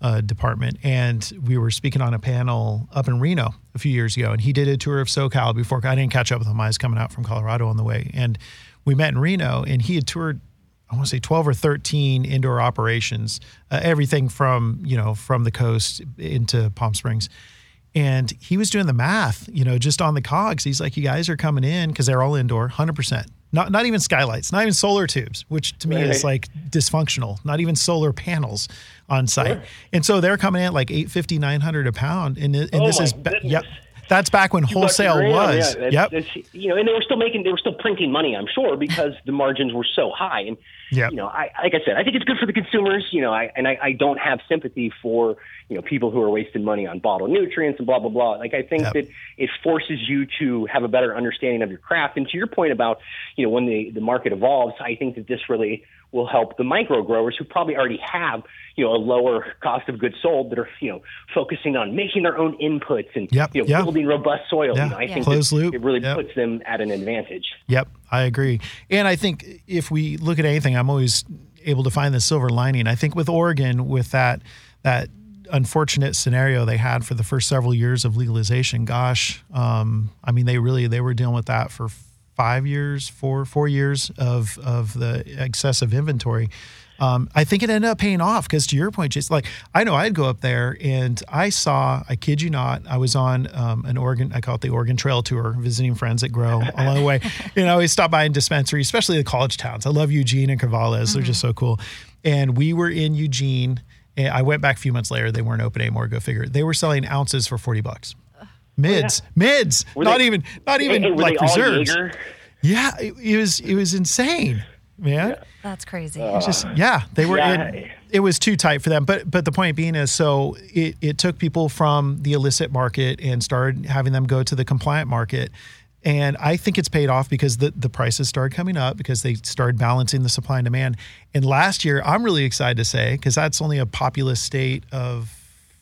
uh, department, and we were speaking on a panel up in Reno a few years ago, and he did a tour of SoCal before. I didn't catch up with him. I was coming out from Colorado on the way, and we met in Reno, and he had toured. I want to say 12 or 13 indoor operations, uh, everything from, you know, from the coast into Palm Springs and he was doing the math, you know, just on the cogs. He's like, "You guys are coming in because they're all indoor, hundred percent. Not not even skylights, not even solar tubes, which to me is like dysfunctional. Not even solar panels on site. And so they're coming in at like 850, 900 a pound. And, and Oh this is goodness. yep. That's back when wholesale was. yeah, yep. you know, and they were still making, they were still printing money, I'm sure, because the margins were so high. And Yep. you know, I like I said, I think it's good for the consumers. You know, I and I, I don't have sympathy for you know people who are wasting money on bottled nutrients and blah blah blah. Like I think Yep. that it forces you to have a better understanding of your craft. And to your point about you know when the the market evolves, I think that this really will help the micro growers who probably already have you know a lower cost of goods sold that are you know focusing on making their own inputs and Yep, you know yeah. building robust soil. Yeah. You know, I Yeah. think Closed loop, it really yep. puts them at an advantage. Yep, I agree. And I think if we look at anything, I'm always able to find the silver lining. I think with Oregon, with that that unfortunate scenario they had for the first several years of legalization, gosh, um, I mean, they really they were dealing with that for five years, four four years of of the excessive inventory. Um, I think it ended up paying off because to your point, just like I know I'd go up there and I saw, I kid you not, I was on um, an Oregon, I call it the Oregon Trail Tour, visiting friends that grow along the way. You know, we stop by in dispensaries, especially the college towns. I love Eugene and Corvallis; they're just so cool. And we were in Eugene. And I went back a few months later; they weren't open anymore. Go figure. They were selling ounces for forty bucks. Mids, oh, mids, Were not they- even, not even Hey, were like they reserves. Jaeger? Yeah, it, it was, it was insane, man. That's crazy. Uh, just yeah, they were. Yeah. In, it was too tight for them. But but the point being is, so it it took people from the illicit market and started having them go to the compliant market. And I think it's paid off because the, the prices started coming up because they started balancing the supply and demand. And last year, I'm really excited to say, because that's only a populous state of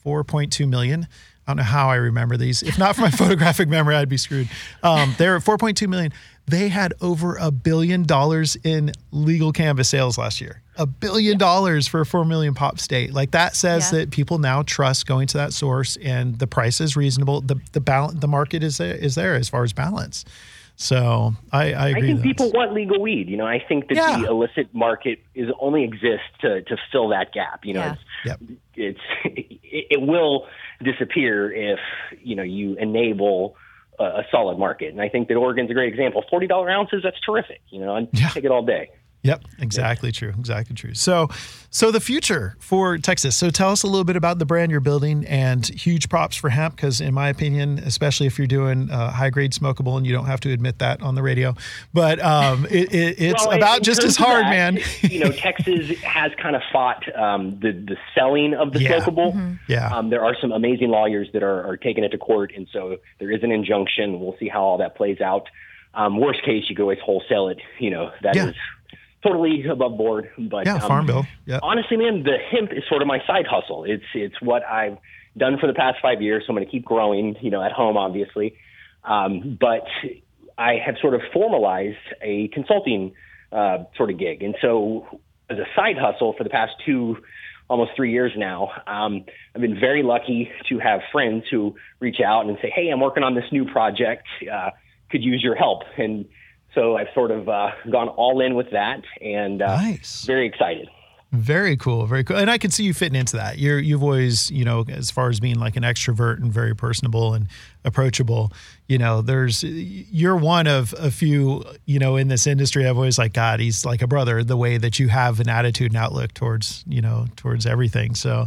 4.2 million. I don't know how I remember these. If not for my [LAUGHS] photographic memory, I'd be screwed. Um, they're at 4.2 million. They had over a billion dollars in legal cannabis sales last year. A billion dollars for a 4 million pop state. Like that says Yeah. that people now trust going to that source and the price is reasonable. The the balance, the market is there, is there as far as balance. So I, I I think people that. want legal weed. You know, I think that Yeah. the illicit market is only exists to to fill that gap. You know, Yeah. Yep. it's it's [LAUGHS] it, it will disappear if you know you enable a, a solid market. And I think that Oregon's a great example. Forty dollar ounces, that's terrific. You know, and Yeah. take it all day. Yep, exactly true. Exactly true. So, so the future for Texas. So, tell us a little bit about the brand you're building, and huge props for hemp because, in my opinion, especially if you're doing uh, high grade smokable, and you don't have to admit that on the radio, but um, [LAUGHS] it, it, it's Well, about just as hard, that, man. you know, [LAUGHS] Texas has kind of fought um, the the selling of the Yeah. smokable. Yeah. Um, there are some amazing lawyers that are, are taking it to court, and so there is an injunction. We'll see how all that plays out. Um, worst case, you could always wholesale it. You know, that is Yeah. Totally above board. But Yeah, um, farm bill. Yeah. honestly, man, the hemp is sort of my side hustle. It's it's what I've done for the past five years. So I'm going to keep growing. You know, at home, obviously, um, but I have sort of formalized a consulting uh, sort of gig, and so as a side hustle for the past two. Almost three years now. Um, I've been very lucky to have friends who reach out and say, "Hey, I'm working on this new project. Uh, could use your help." And so I've sort of uh, gone all in with that, and uh, Nice. very excited. Very cool, very cool. And I can see you fitting into that. You're you've always, you know, as far as being like an extrovert and very personable and approachable, you know, there's you're one of a few, you know, in this industry I've always like God, he's like a brother the way that you have an attitude and outlook towards, you know, towards everything. So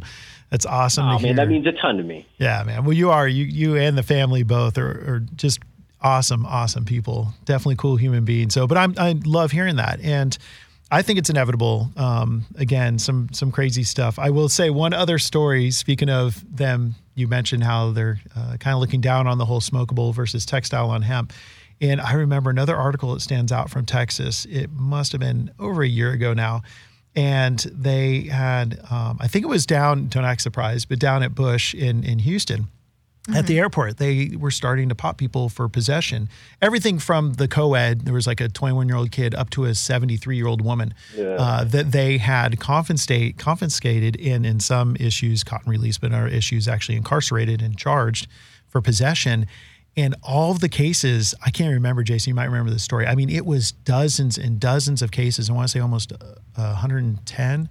that's awesome Oh to hear. man, that means a ton to me. Yeah, man. Well, you are you you and the family both are, are just awesome, awesome people. Definitely cool human beings. So, but I'm I love hearing that, and I think it's inevitable. Um, again, some some crazy stuff. I will say one other story. Speaking of them, you mentioned how they're uh, kind of looking down on the whole smokable versus textile on hemp. And I remember another article that stands out from Texas. It must have been over a year ago now and they had um, I think it was down don't act surprised, but down at Bush in in Houston. At the airport, they were starting to pop people for possession. Everything from the co-ed, there was like a 21-year-old kid up to a 73-year-old woman uh, that they had confiscate, confiscated in in some issues caught and released, but in other issues actually incarcerated and charged for possession. And all of the cases, I can't remember, Jason, you might remember the story. I mean, it was dozens and dozens of cases. I want to say almost uh, 110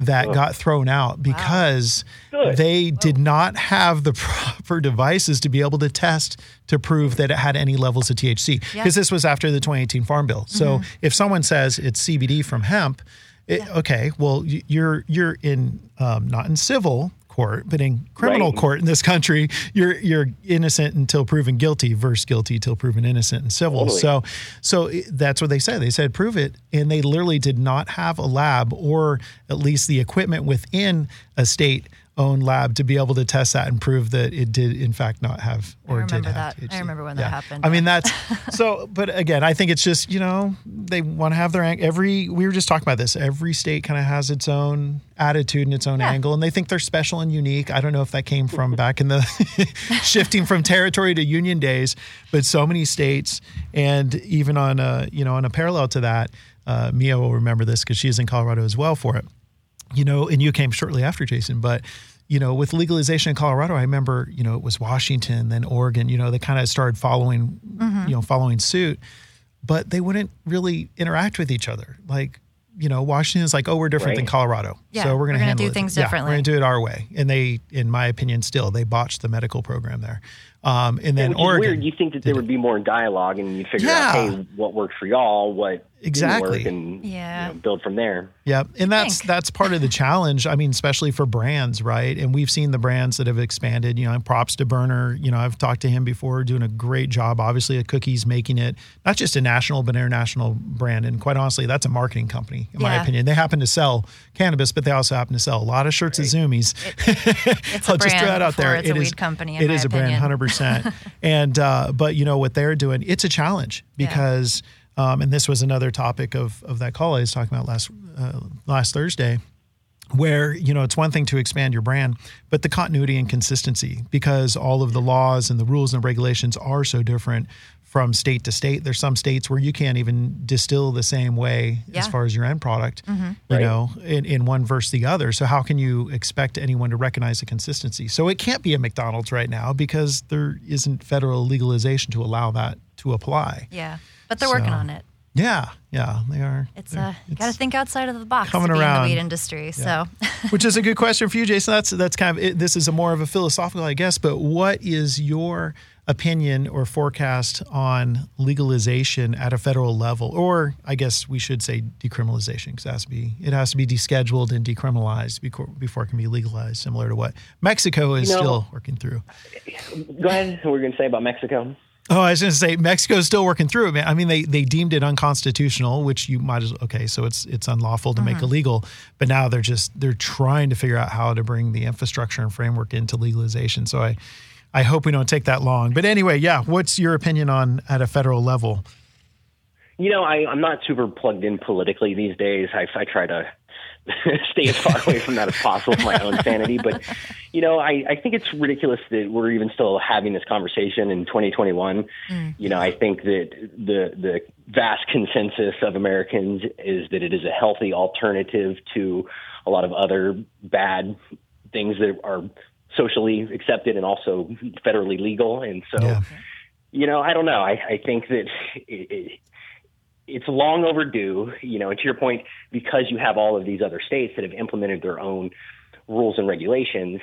that got thrown out because Good. they did not have the [LAUGHS] proper devices to be able to test to prove that it had any levels of THC. Because Yeah. this was after the 2018 Farm Bill. So if someone says it's CBD from hemp, it, okay, well you're you're in um, not in civil court, but in criminal Right. court in this country, you're you're innocent until proven guilty versus guilty till proven innocent in civil. Totally. So so that's what they said. They said prove it, and they literally did not have a lab or at least the equipment within a state owned lab to be able to test that and prove that it did in fact not have or did remember have that. I THC. remember when that happened, I mean that's [LAUGHS] so but again I think it's just you know they want to have their every we were just talking about this every state kind of has its own attitude and its own Yeah. angle and they think they're special and unique I don't know if that came from [LAUGHS] back in the [LAUGHS] shifting from territory to union days but so many states and even on a you know on a parallel to that uh, Mia will remember this because she's in Colorado as well for it you know, and you came shortly after Jason, but you know, with legalization in Colorado, I remember, you know, it was Washington, then Oregon, you know, they kind of started following, you know, following suit, but they wouldn't really interact with each other. Like, you know, Washington is like, oh, we're different than Colorado, Yeah, so we're we're going to handle do it. things yeah, differently. We're going to do it our way, and they, in my opinion, still they botched the medical program there. Um, and then Which Oregon, weird. You think that there would be more dialogue, and you figure out, hey, what worked for y'all, what Exactly. and Yeah. you know, build from there. Yep. And that's think. that's part of the [LAUGHS] challenge. I mean, especially for brands, right? And we've seen the brands that have expanded, you know, and props to Berner. You know, I've talked to him before, doing a great job, obviously, at Cookies, making it not just a national, but international brand. And quite honestly, that's a marketing company, in my opinion. They happen to sell cannabis, but they also happen to sell a lot of shirts of Zoomies. [LAUGHS] It's a I'll just throw brand that out there. It's It a is- weed company. In it my is a brand, hundred percent. [LAUGHS] And uh, but you know what they're doing, it's a challenge Yeah. Because, um, and this was another topic of of that call I was talking about last uh, last Thursday, where you know it's one thing to expand your brand, but the continuity and consistency because all of the laws and the rules and regulations are so different from state to state. There's some states where you can't even distill the same way as Yeah. Mm-hmm. far as your end product, you Right. know, in, in one versus the other. So how can you expect anyone to recognize the consistency? So it can't be a McDonald's right now because there isn't federal legalization to allow that to apply. Yeah, but they're working on it. Yeah, yeah, they are. It's They're- uh, you got to think outside of the box coming to around. in the weed industry. So, [LAUGHS] which is a good question for you, Jason. That's that's kind of it, this is a more of a philosophical, I guess. But what is your opinion or forecast on legalization at a federal level, or I guess we should say decriminalization, because it has to be it has to be descheduled and decriminalized before before it can be legalized, similar to what Mexico is You know- still working through. Go ahead. What were you going to say about Mexico? Oh, I was going to say Mexico's still working through it. Man. I mean, they they deemed it unconstitutional, which you might as okay. So it's it's unlawful to make mm-hmm. illegal, but now they're just they're trying to figure out how to bring the infrastructure and framework into legalization. So I I hope we don't take that long. But anyway, yeah. What's your opinion on at a federal level? You know, I, I'm not super plugged in politically these days. I, I try to [LAUGHS] stay as far away from that as possible for my own sanity. But, you know, I, I think it's ridiculous that we're even still having this conversation in 2021. Mm-hmm. You know, I think that the the vast consensus of Americans is that it is a healthy alternative to a lot of other bad things that are socially accepted and also federally legal. And so, Yeah. you know, I don't know. I, I think that it, it, it's long overdue, you know, and to your point, because you have all of these other states that have implemented their own rules and regulations,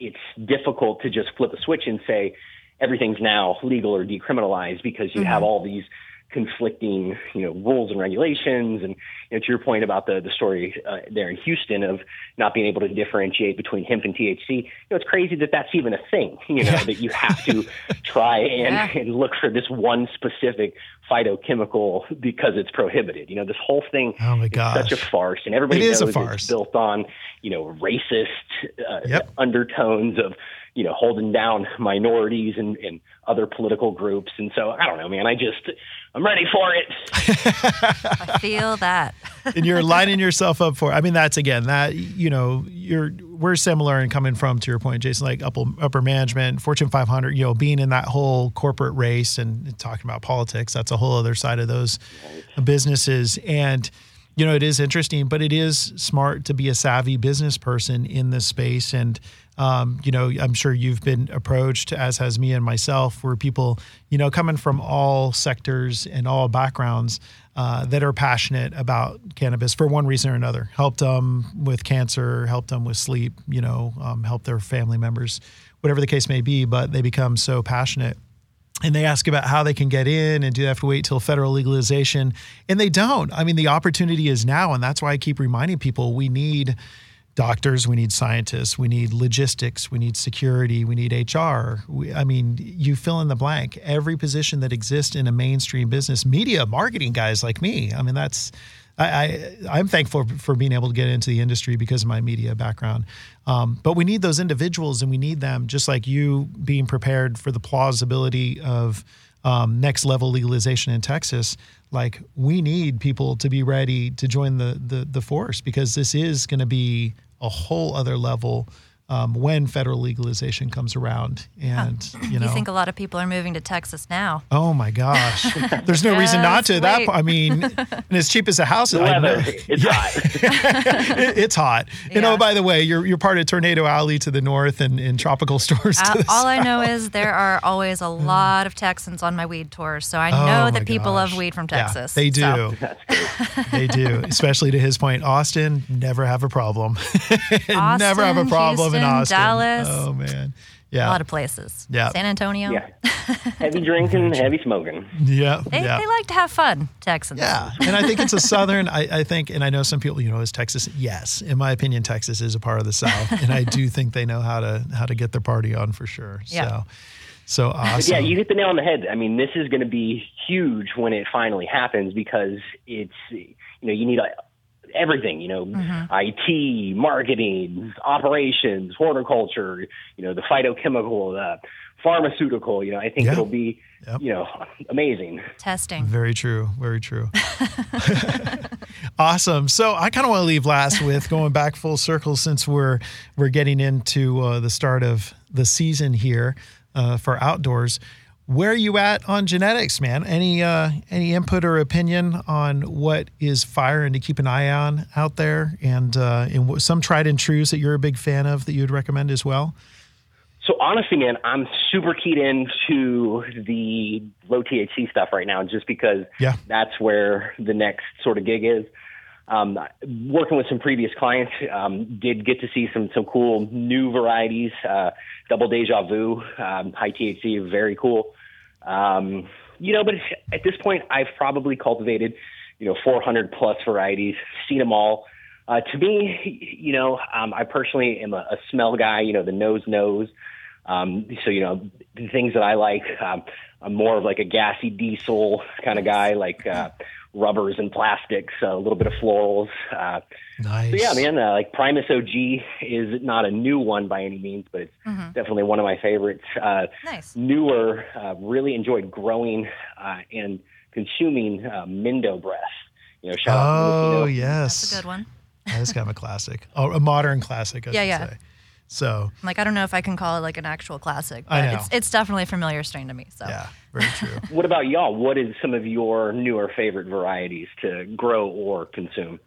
it's difficult to just flip a switch and say everything's now legal or decriminalized because you have mm-hmm. all these conflicting, you know, rules and regulations. And you know, to your point about the the story uh, there in Houston of not being able to differentiate between hemp and THC, you know, it's crazy that that's even a thing. You know, that you have to [LAUGHS] try and, Yeah. and look for this one specific phytochemical because it's prohibited. You know, this whole thing Oh my is such a farce, and everybody It knows farce. it's built on you know racist uh, Yep. undertones of you know holding down minorities and, and other political groups. And so I don't know, man. I just I'm ready for it. [LAUGHS] I feel that. [LAUGHS] and you're lining yourself up for. I mean, that's again that you know you're we're similar in coming from to your point, Jason, like upper upper management, Fortune 500. You know, being in that whole corporate race and talking about politics. That's a whole other side of those businesses and. You know, it is interesting, but it is smart to be a savvy business person in this space. And, um, you know, I'm sure you've been approached, as has me and myself, where people, you know, coming from all sectors and all backgrounds uh, that are passionate about cannabis for one reason or another. Helped them with cancer, helped them with sleep, you know, um, helped their family members, whatever the case may be. But they become so passionate and they ask about how they can get in and do they have to wait till federal legalization and they don't i mean the opportunity is now and that's why i keep reminding people we need doctors, we need scientists, we need logistics, we need security, we need HR. We, I mean, you fill in the blank. Every position that exists in a mainstream business, media, marketing guys like me. I mean, that's I, I am thankful for being able to get into the industry because of my media background. Um, but we need those individuals, and we need them just like you being prepared for the plausibility of um, next level legalization in Texas. Like we need people to be ready to join the the, the force because this is going to be a whole other level um, when federal legalization comes around. And [LAUGHS] huh. you know, you think a lot of people are moving to Texas now? Oh my gosh, [LAUGHS] there's no reason not to. Wait. That I mean, [LAUGHS] and as cheap as a house, the weather, it's hot. it, it's hot. Yeah. You know, by the way, you're you're part of Tornado Alley to the north and, and tropical stores. Uh, all I know is there are always a lot of Texans on my weed tours, so I know oh that people gosh. love weed from Texas. Yeah, they do. So. they do. Especially to his point, Austin never have a problem. Austin, never have a problem. Houston, Austin. Dallas. Oh man. Yeah. A lot of places. Yeah. San Antonio. Yeah. [LAUGHS] Heavy drinking, heavy smoking. Yeah. They, yeah. they like to have fun, Texans. Yeah. And I think it's a Southern, I, I, think, and I know some people, you know, is Texas. Yes. In my opinion, Texas is a part of the South. and I do think they know how to, how to get their party on for sure. Yeah. So, so awesome. yeah, you hit the nail on the head. I mean, this is going to be huge when it finally happens because it's, you know, you need a, everything, you know, mm-hmm. IT, marketing, operations, horticulture, you know, the phytochemical, the pharmaceutical, you know, I think yeah. it'll be, yep. you know, amazing. Testing. Very true. Very true. [LAUGHS] [LAUGHS] awesome. So I kind of want to leave last with going back full circle since we're, we're getting into uh, the start of the season here uh, for outdoors where are you at on genetics, man? Any uh, any input or opinion on what is fire and to keep an eye on out there, and uh, and some tried and trues that you're a big fan of that you'd recommend as well? So honestly, man, I'm super keyed into the low THC stuff right now, just because yeah. that's where the next sort of gig is. Um, working with some previous clients, um, did get to see some some cool new varieties. Uh, double deja vu, um, high THC, very cool. Um, you know, but at this point, I've probably cultivated, you know, 400 plus varieties, seen them all. Uh, to me, you know, um, I personally am a, a smell guy. You know, the nose knows. Um, so you know, the things that I like, um, I'm more of like a gassy diesel kind of guy, like uh, rubbers and plastics, a little bit of florals. Uh, nice. So yeah, man, uh, like Primus OG is not a new one by any means, but it's mm-hmm. definitely one of my favorites. Uh, nice. Newer, uh, really enjoyed growing uh, and consuming uh, Mendo Breath. You know, shout oh, out to Oh yes, that's a good one. That's kind of a [LAUGHS] classic, oh, a modern classic. I yeah, yeah. Say. So, like, I don't know if I can call it like an actual classic, but I know. it's it's definitely a familiar strain to me. So, yeah, very true. [LAUGHS] what about y'all? What is some of your newer favorite varieties to grow or consume?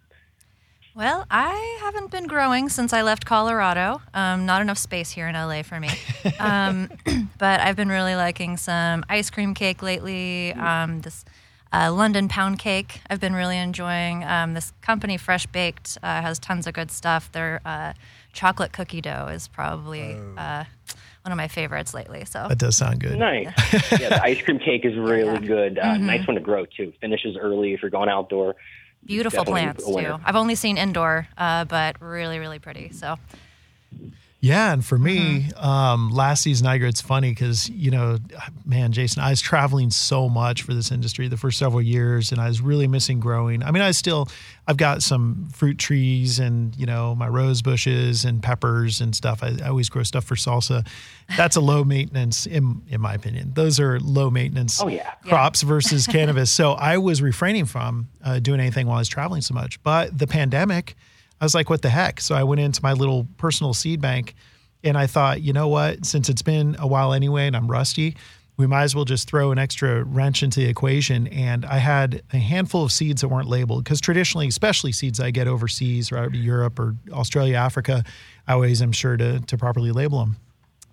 Well, I haven't been growing since I left Colorado. Um, not enough space here in LA for me. [LAUGHS] Um, [CLEARS THROAT] but I've been really liking some ice cream cake lately. Um, this uh, London pound cake, I've been really enjoying. Um, this company, Fresh Baked, uh, has tons of good stuff. Their uh, chocolate cookie dough is probably oh. uh, one of my favorites lately. So that does sound good. Nice. yeah, the ice cream cake is really yeah. good. Uh, mm-hmm. Nice one to grow too. Finishes early if you're going outdoor. Beautiful plants too. I've only seen indoor, uh, but really, really pretty. So yeah, and for me, mm-hmm. um, last season, Niagara, it's funny because you know, man, Jason, I was traveling so much for this industry the first several years, and I was really missing growing. I mean, I still, I've got some fruit trees and you know my rose bushes and peppers and stuff. I, I always grow stuff for salsa. That's a low [LAUGHS] maintenance, in in my opinion. Those are low maintenance oh, yeah. crops yeah. versus [LAUGHS] cannabis. So I was refraining from uh, doing anything while I was traveling so much. But the pandemic I was like, what the heck? So I went into my little personal seed bank and I thought, you know what? Since it's been a while anyway and I'm rusty, we might as well just throw an extra wrench into the equation. And I had a handful of seeds that weren't labeled because traditionally, especially seeds I get overseas or Europe or Australia, Africa, I always am sure to, to properly label them.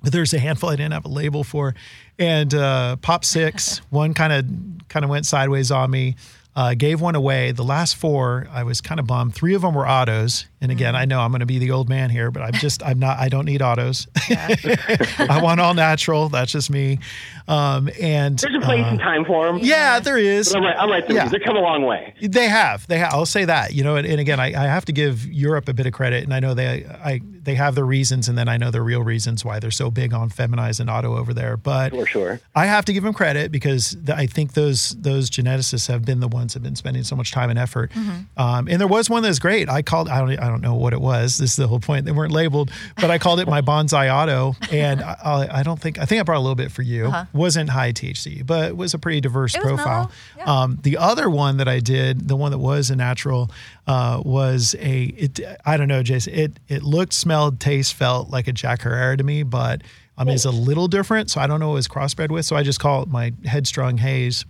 But there's a handful I didn't have a label for, and uh, Pop Six [LAUGHS] one kind of kind of went sideways on me. Uh, gave one away. The last four, I was kind of bummed. Three of them were autos, and again, I know I'm going to be the old man here, but I'm [LAUGHS] just I'm not. I don't need autos. [LAUGHS] I want all natural. That's just me. Um, and There's a place uh, and time for them. yeah, there is. But I'm right. I'm right there. Yeah. They've come a long way. They have. They have. I'll say that. You know, and, and again, I, I have to give Europe a bit of credit, and I know they I they have their reasons, and then I know the real reasons why they're so big on feminized and auto over there. But For sure. I have to give them credit because th- I think those those geneticists have been the ones that have been spending so much time and effort. Um, and there was one that was great. I called. I don't. I don't know what it was. This is the whole point. They weren't labeled, but I called it my bonsai auto. And I, I, I don't think. I think I brought a little bit for you. Wasn't high THC, but it was a pretty diverse It profile. yeah. Um, the other one that I did, the one that was a natural, uh, was a. It, I don't know, Jason. It it looked, smelled, taste, felt like a Jack Herer to me, but I mean, it's a little different. So I don't know what it was crossbred with. So I just call it my Headstrong Haze,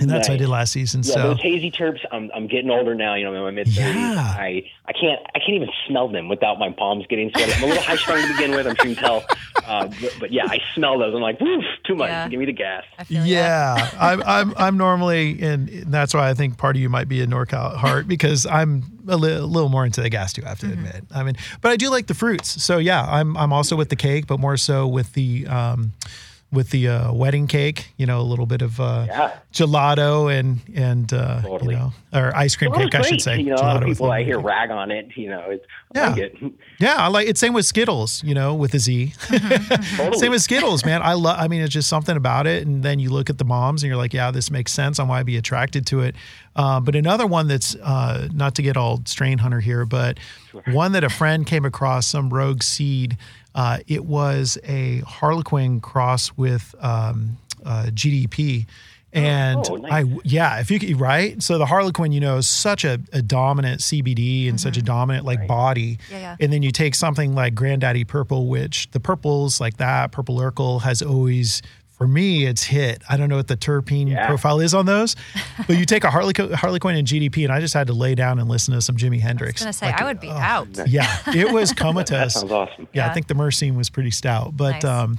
and that's what I did last season. Yeah, so those hazy terps. I'm I'm getting older now. You know, I'm in my mid thirties. Yeah. I I can't I can't even smell them without my palms getting sweaty. I'm a little high strung to begin with. I'm sure you can tell. Uh, but, but yeah, I smell those. I'm like, woof, too much. Yeah. Give me the gas. I yeah, I'm, I'm I'm normally, and that's why I think part of you might be a NorCal heart because I'm a, li- a little more into the gas too. I have to admit. I mean, but I do like the fruits. So yeah, I'm I'm also with the cake, but more so with the um, with the uh, wedding cake. You know, a little bit of uh, Yeah. gelato and and uh, Totally. you know, or ice cream Well, cake, I should say. You know, a lot of people I hear rag on it. You know, it's I Yeah. like it. Yeah, I like it. same with Skittles, you know, with a Z. [LAUGHS] Totally. same with Skittles, man. I love I mean it's just something about it and then you look at the moms and you're like, yeah, this makes sense on why I'd be attracted to it. Uh, but another one that's uh, not to get all strain hunter here, but one that a friend came across some rogue seed. Uh, it was a Harlequin cross with um, uh, GDP. And Oh, nice. I, yeah, if you could, right? So the Harlequin, you know, is such a, a dominant CBD and such a dominant like body. Yeah, yeah. And then you take something like Granddaddy Purple, which the purples like that, Purple Urkel has always, for me, it's hit. I don't know what the terpene Yeah. profile is on those, but you take a Harlequin, Harlequin and GDP, and I just had to lay down and listen to some Jimi Hendrix. I was gonna say Like, I would be oh, out. Yeah, it was comatose. [LAUGHS] That comatose. sounds awesome. Yeah, I think the myrcene was pretty stout, but Nice. um,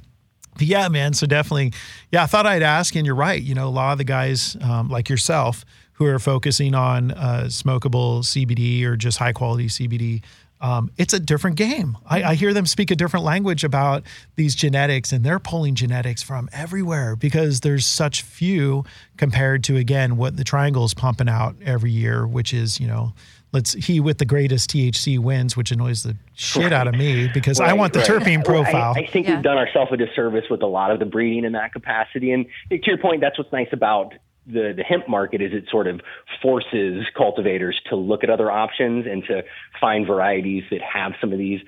but yeah, man. So definitely, yeah. I thought I'd ask, and you're right. You know, a lot of the guys um, like yourself who are focusing on uh, smokable CBD or just high quality CBD. Um, it's a different game. I, I hear them speak a different language about these genetics, and they're pulling genetics from everywhere because there's such few compared to again what the triangle's pumping out every year, which is you know. Let's he with the greatest THC wins, which annoys the shit out of me because I want the right. terpene Well, I- profile. I, think Yeah. we've done ourselves a disservice with a lot of the breeding in that capacity. And to your point, that's what's nice about the, the hemp market is it sort of forces cultivators to look at other options and to find varieties that have some of these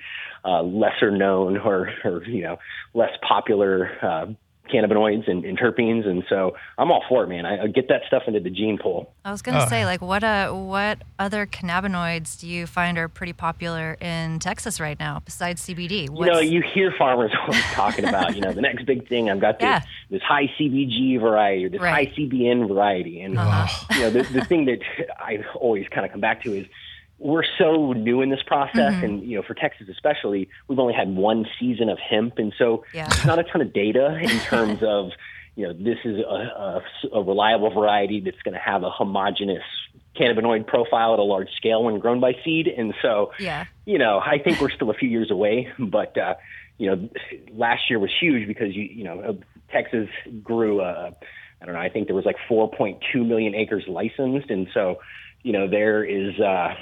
uh, lesser known or, or you know less popular uh, cannabinoids and, and terpenes. And so I'm all for it, man. I, I get that stuff into the gene pool. I was gonna Oh, say, like, what uh, what other cannabinoids do you find are pretty popular in Texas right now besides CBD? You know, you hear farmers [LAUGHS] always talking about, you know, the next big thing. I've got this, Yeah. this high CBG variety or this Right. high CBN variety. And, Uh-huh. you know, the, the thing that I always kind of come back to is we're so new in this process. Mm-hmm. And, you know, for Texas especially, we've only had one season of hemp. And so Yeah. there's not a ton of data in [LAUGHS] terms of, you know, this is a, a, a reliable variety that's going to have a homogeneous cannabinoid profile at a large scale when grown by seed. And so, Yeah. you know, I think we're still a few years away, but uh, you know, last year was huge because you you know uh, Texas grew. Uh, I don't know. I think there was like 4.2 million acres licensed, and so you know there is uh,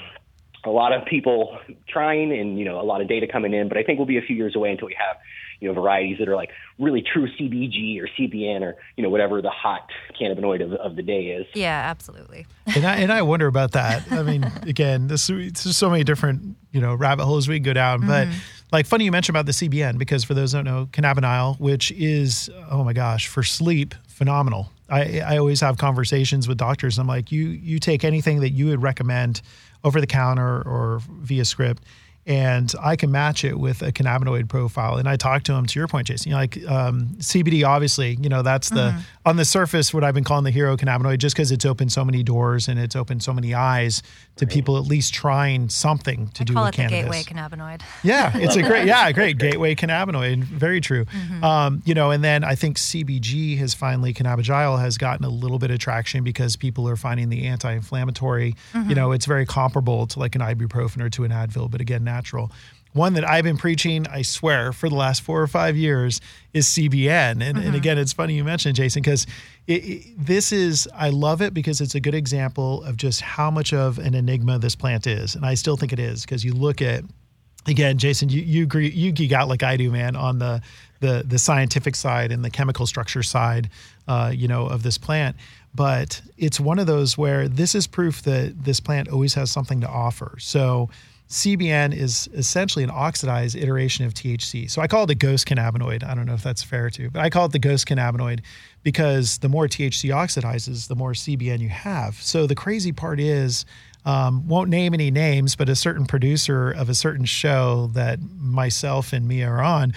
a lot of people trying, and you know a lot of data coming in. But I think we'll be a few years away until we have you know varieties that are like really true CBG or CBN or you know whatever the hot cannabinoid of, of the day is. Yeah, absolutely. and I and I wonder about that. I mean, [LAUGHS] again, this there's so many different you know rabbit holes we can go down. But mm-hmm. like funny you mentioned about the CBN because for those who don't know, cannabidiol, which is oh my gosh for sleep, phenomenal. I I always have conversations with doctors. I'm like, you you take anything that you would recommend over the counter or via script. and I can match it with a cannabinoid profile. And I talked to him to your point, Jason. You know, like um, CBD, obviously, you know, that's the Mm-hmm. on the surface what I've been calling the hero cannabinoid, just because it's opened so many doors and it's opened so many eyes to people at least trying something to I do call with it the cannabis. gateway cannabinoid. Yeah, [LAUGHS] it's a great, yeah, great gateway cannabinoid. Very true. Mm-hmm. Um, you know, and then I think CBG has finally, cannabidiol has gotten a little bit of traction because people are finding the anti-inflammatory. Mm-hmm. You know, it's very comparable to like an ibuprofen or to an Advil, but again, natural. One that I've been preaching, I swear, for the last four or five years is CBN. And, Mm-hmm. and again, it's funny you mentioned, Jason, because it, it- this is, I love it because it's a good example of just how much of an enigma this plant is. And I still think it is because you look at, again, Jason, you you agree you geek out like I do, man, on the the the scientific side and the chemical structure side, uh, you know, of this plant. But it's one of those where this is proof that this plant always has something to offer. So CBN is essentially an oxidized iteration of THC. So I call it the ghost cannabinoid. I don't know if that's fair to, but I call it the ghost cannabinoid because the more THC oxidizes, the more CBN you have. So the crazy part is, um, won't name any names, but a certain producer of a certain show that myself and Mia are on,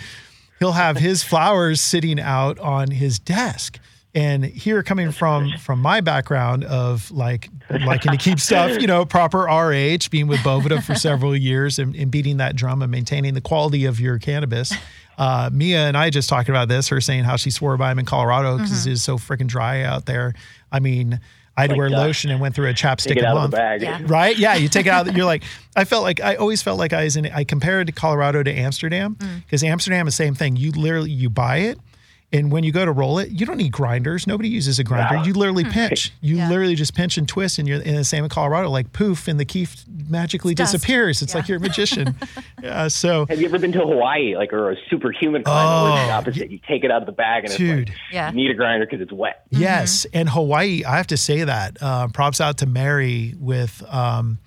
he'll have his [LAUGHS] flowers sitting out on his desk. And here coming from from my background of like [LAUGHS] liking to keep stuff, you know, proper RH, being with Boveda for several [LAUGHS] years and, and beating that drum and maintaining the quality of your cannabis. Uh, Mia and I just talking about this, her saying how she swore by him in Colorado because it's so freaking dry out there. I mean, I'd Like wear dust. lotion and went through a chapstick Take it a out of month the bag. Yeah. right? Yeah, you take it out. [LAUGHS] You're like, I felt like I always felt like I was in. I compared to Colorado to Amsterdam because Amsterdam is the same thing. You literally you buy it, and when you go to roll it, you don't need grinders. Nobody uses a grinder. Wow. You literally pinch. You Yeah. literally just pinch and twist, and you're in the same in Colorado. Like poof, and the kief magically It's dust. disappears. It's Yeah. like you're a magician. [LAUGHS] yeah. So, Have you ever been to Hawaii, like or a superhuman climate where the Oh, opposite? You take it out of the bag and Dude. it's like Yeah. you need a grinder because it's wet. Yes, and Hawaii. I have to say that. Uh, props out to Mary with, um,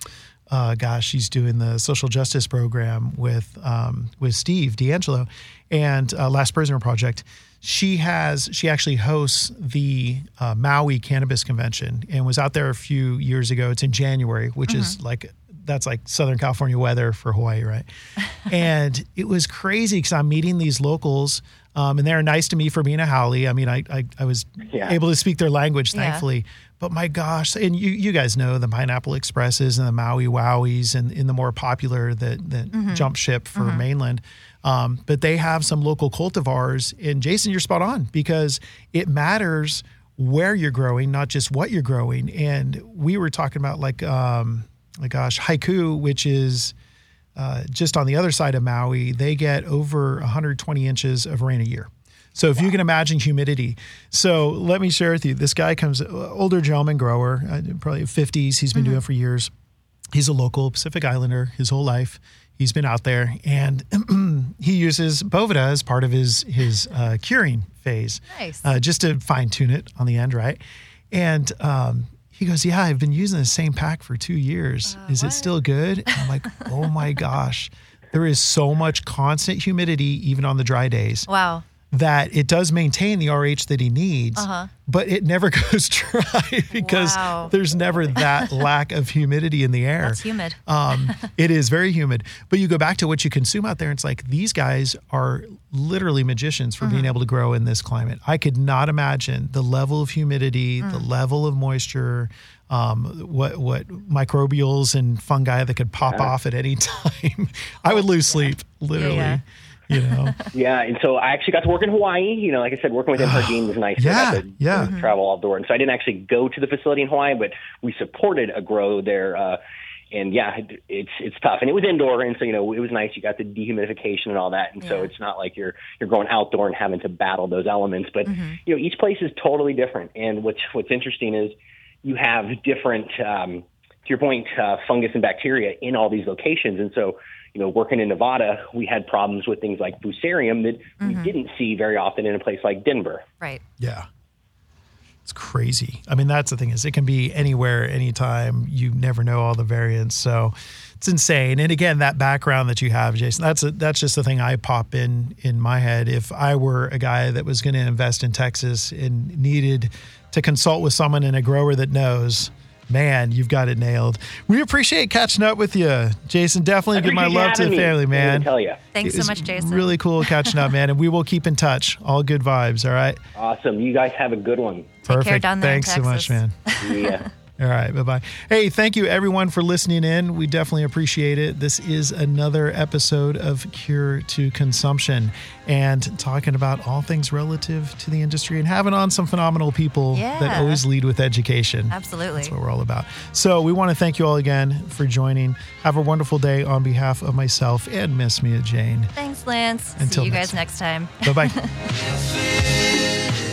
uh, gosh, she's doing the social justice program with um, with Steve DeAngelo and uh, Last Prisoner Project. She has she actually hosts the uh, Maui Cannabis Convention and was out there a few years ago. It's in January, which is like that's like Southern California weather for Hawaii, right? [LAUGHS] and it was crazy because I'm meeting these locals. Um, and they're nice to me for being a haole. I mean, I, I, I was Yeah. able to speak their language, Yeah. thankfully. But my gosh, and you, you guys know the Pineapple Expresses and the Maui Wowies and, and the more popular that, that jump ship for mainland. Um, but they have some local cultivars. And Jason, you're spot on because it matters where you're growing, not just what you're growing. And we were talking about like, um, my gosh, haiku, which is uh, just on the other side of Maui, they get over 120 inches of rain a year. So if you can imagine humidity, so let me share with you. This guy comes, uh, older gentleman grower, uh, probably 50s. He's been doing it for years. He's a local Pacific Islander his whole life. He's been out there, and [CLEARS THROAT] he uses Boveda as part of his his uh, curing phase, Nice. uh, just to fine tune it on the end, right? And um, he goes, "Yeah, I've been using the same pack for two years. Oh, is it still good?" And I'm like, "Oh my [LAUGHS] gosh." There is so much constant humidity, even on the dry days Wow. That it does maintain the RH that he needs, Uh-huh. but it never [LAUGHS] goes dry [LAUGHS] because Wow. there's never [LAUGHS] that lack of humidity in the air. It's humid. Um, it is very humid. But you go back to what you consume out there, and it's like these guys are literally magicians for Mm-hmm. being able to grow in this climate. I could not imagine the level of humidity, the Mm. level of moisture, um, what what microbials and fungi that could pop off at any time. I would lose sleep, literally. yeah. You know. [LAUGHS] Yeah, and so I actually got to work in Hawaii. You know, like I said, working with Impargene was nice. [GASPS] Yeah, I got to yeah. travel outdoor, and so I didn't actually go to the facility in Hawaii, but we supported a grow there. Uh, and yeah, it, it's it's tough, and it was indoor, and so you know it was nice. You got the dehumidification and all that, and so it's not like you're you're going outdoor and having to battle those elements. But you know, each place is totally different, and what's what's interesting is you have different. Um, to your point, uh, fungus and bacteria in all these locations, and so you know, working in Nevada, we had problems with things like fusarium that we mm-hmm. didn't see very often in a place like Denver. Right. Yeah. It's crazy. I mean, that's the thing is it can be anywhere, anytime. You never know all the variants. So it's insane. And again, that background that you have, Jason, that's a, that's just the thing I pop in in my head. If I were a guy that was going to invest in Texas and needed to consult with someone and a grower that knows, Man, you've got it nailed. We appreciate catching up with you, Jason. Definitely give my love to the me. family, man. tell you. Thanks It so much, Jason. Really cool catching up, man. And we will keep in touch. All good vibes. All right. Awesome. You guys have a good one. Take care Perfect. down there in Thanks so much, man. Yeah. [LAUGHS] All right. Bye bye. Hey, thank you everyone for listening in. We definitely appreciate it. This is another episode of Cure to Consumption and talking about all things relative to the industry and having on some phenomenal people that always lead with education. Absolutely. That's what we're all about. So we want to thank you all again for joining. Have a wonderful day on behalf of myself and Miss Mia Jane. Thanks, Lance. Until See you next guys next time. Bye bye. [LAUGHS]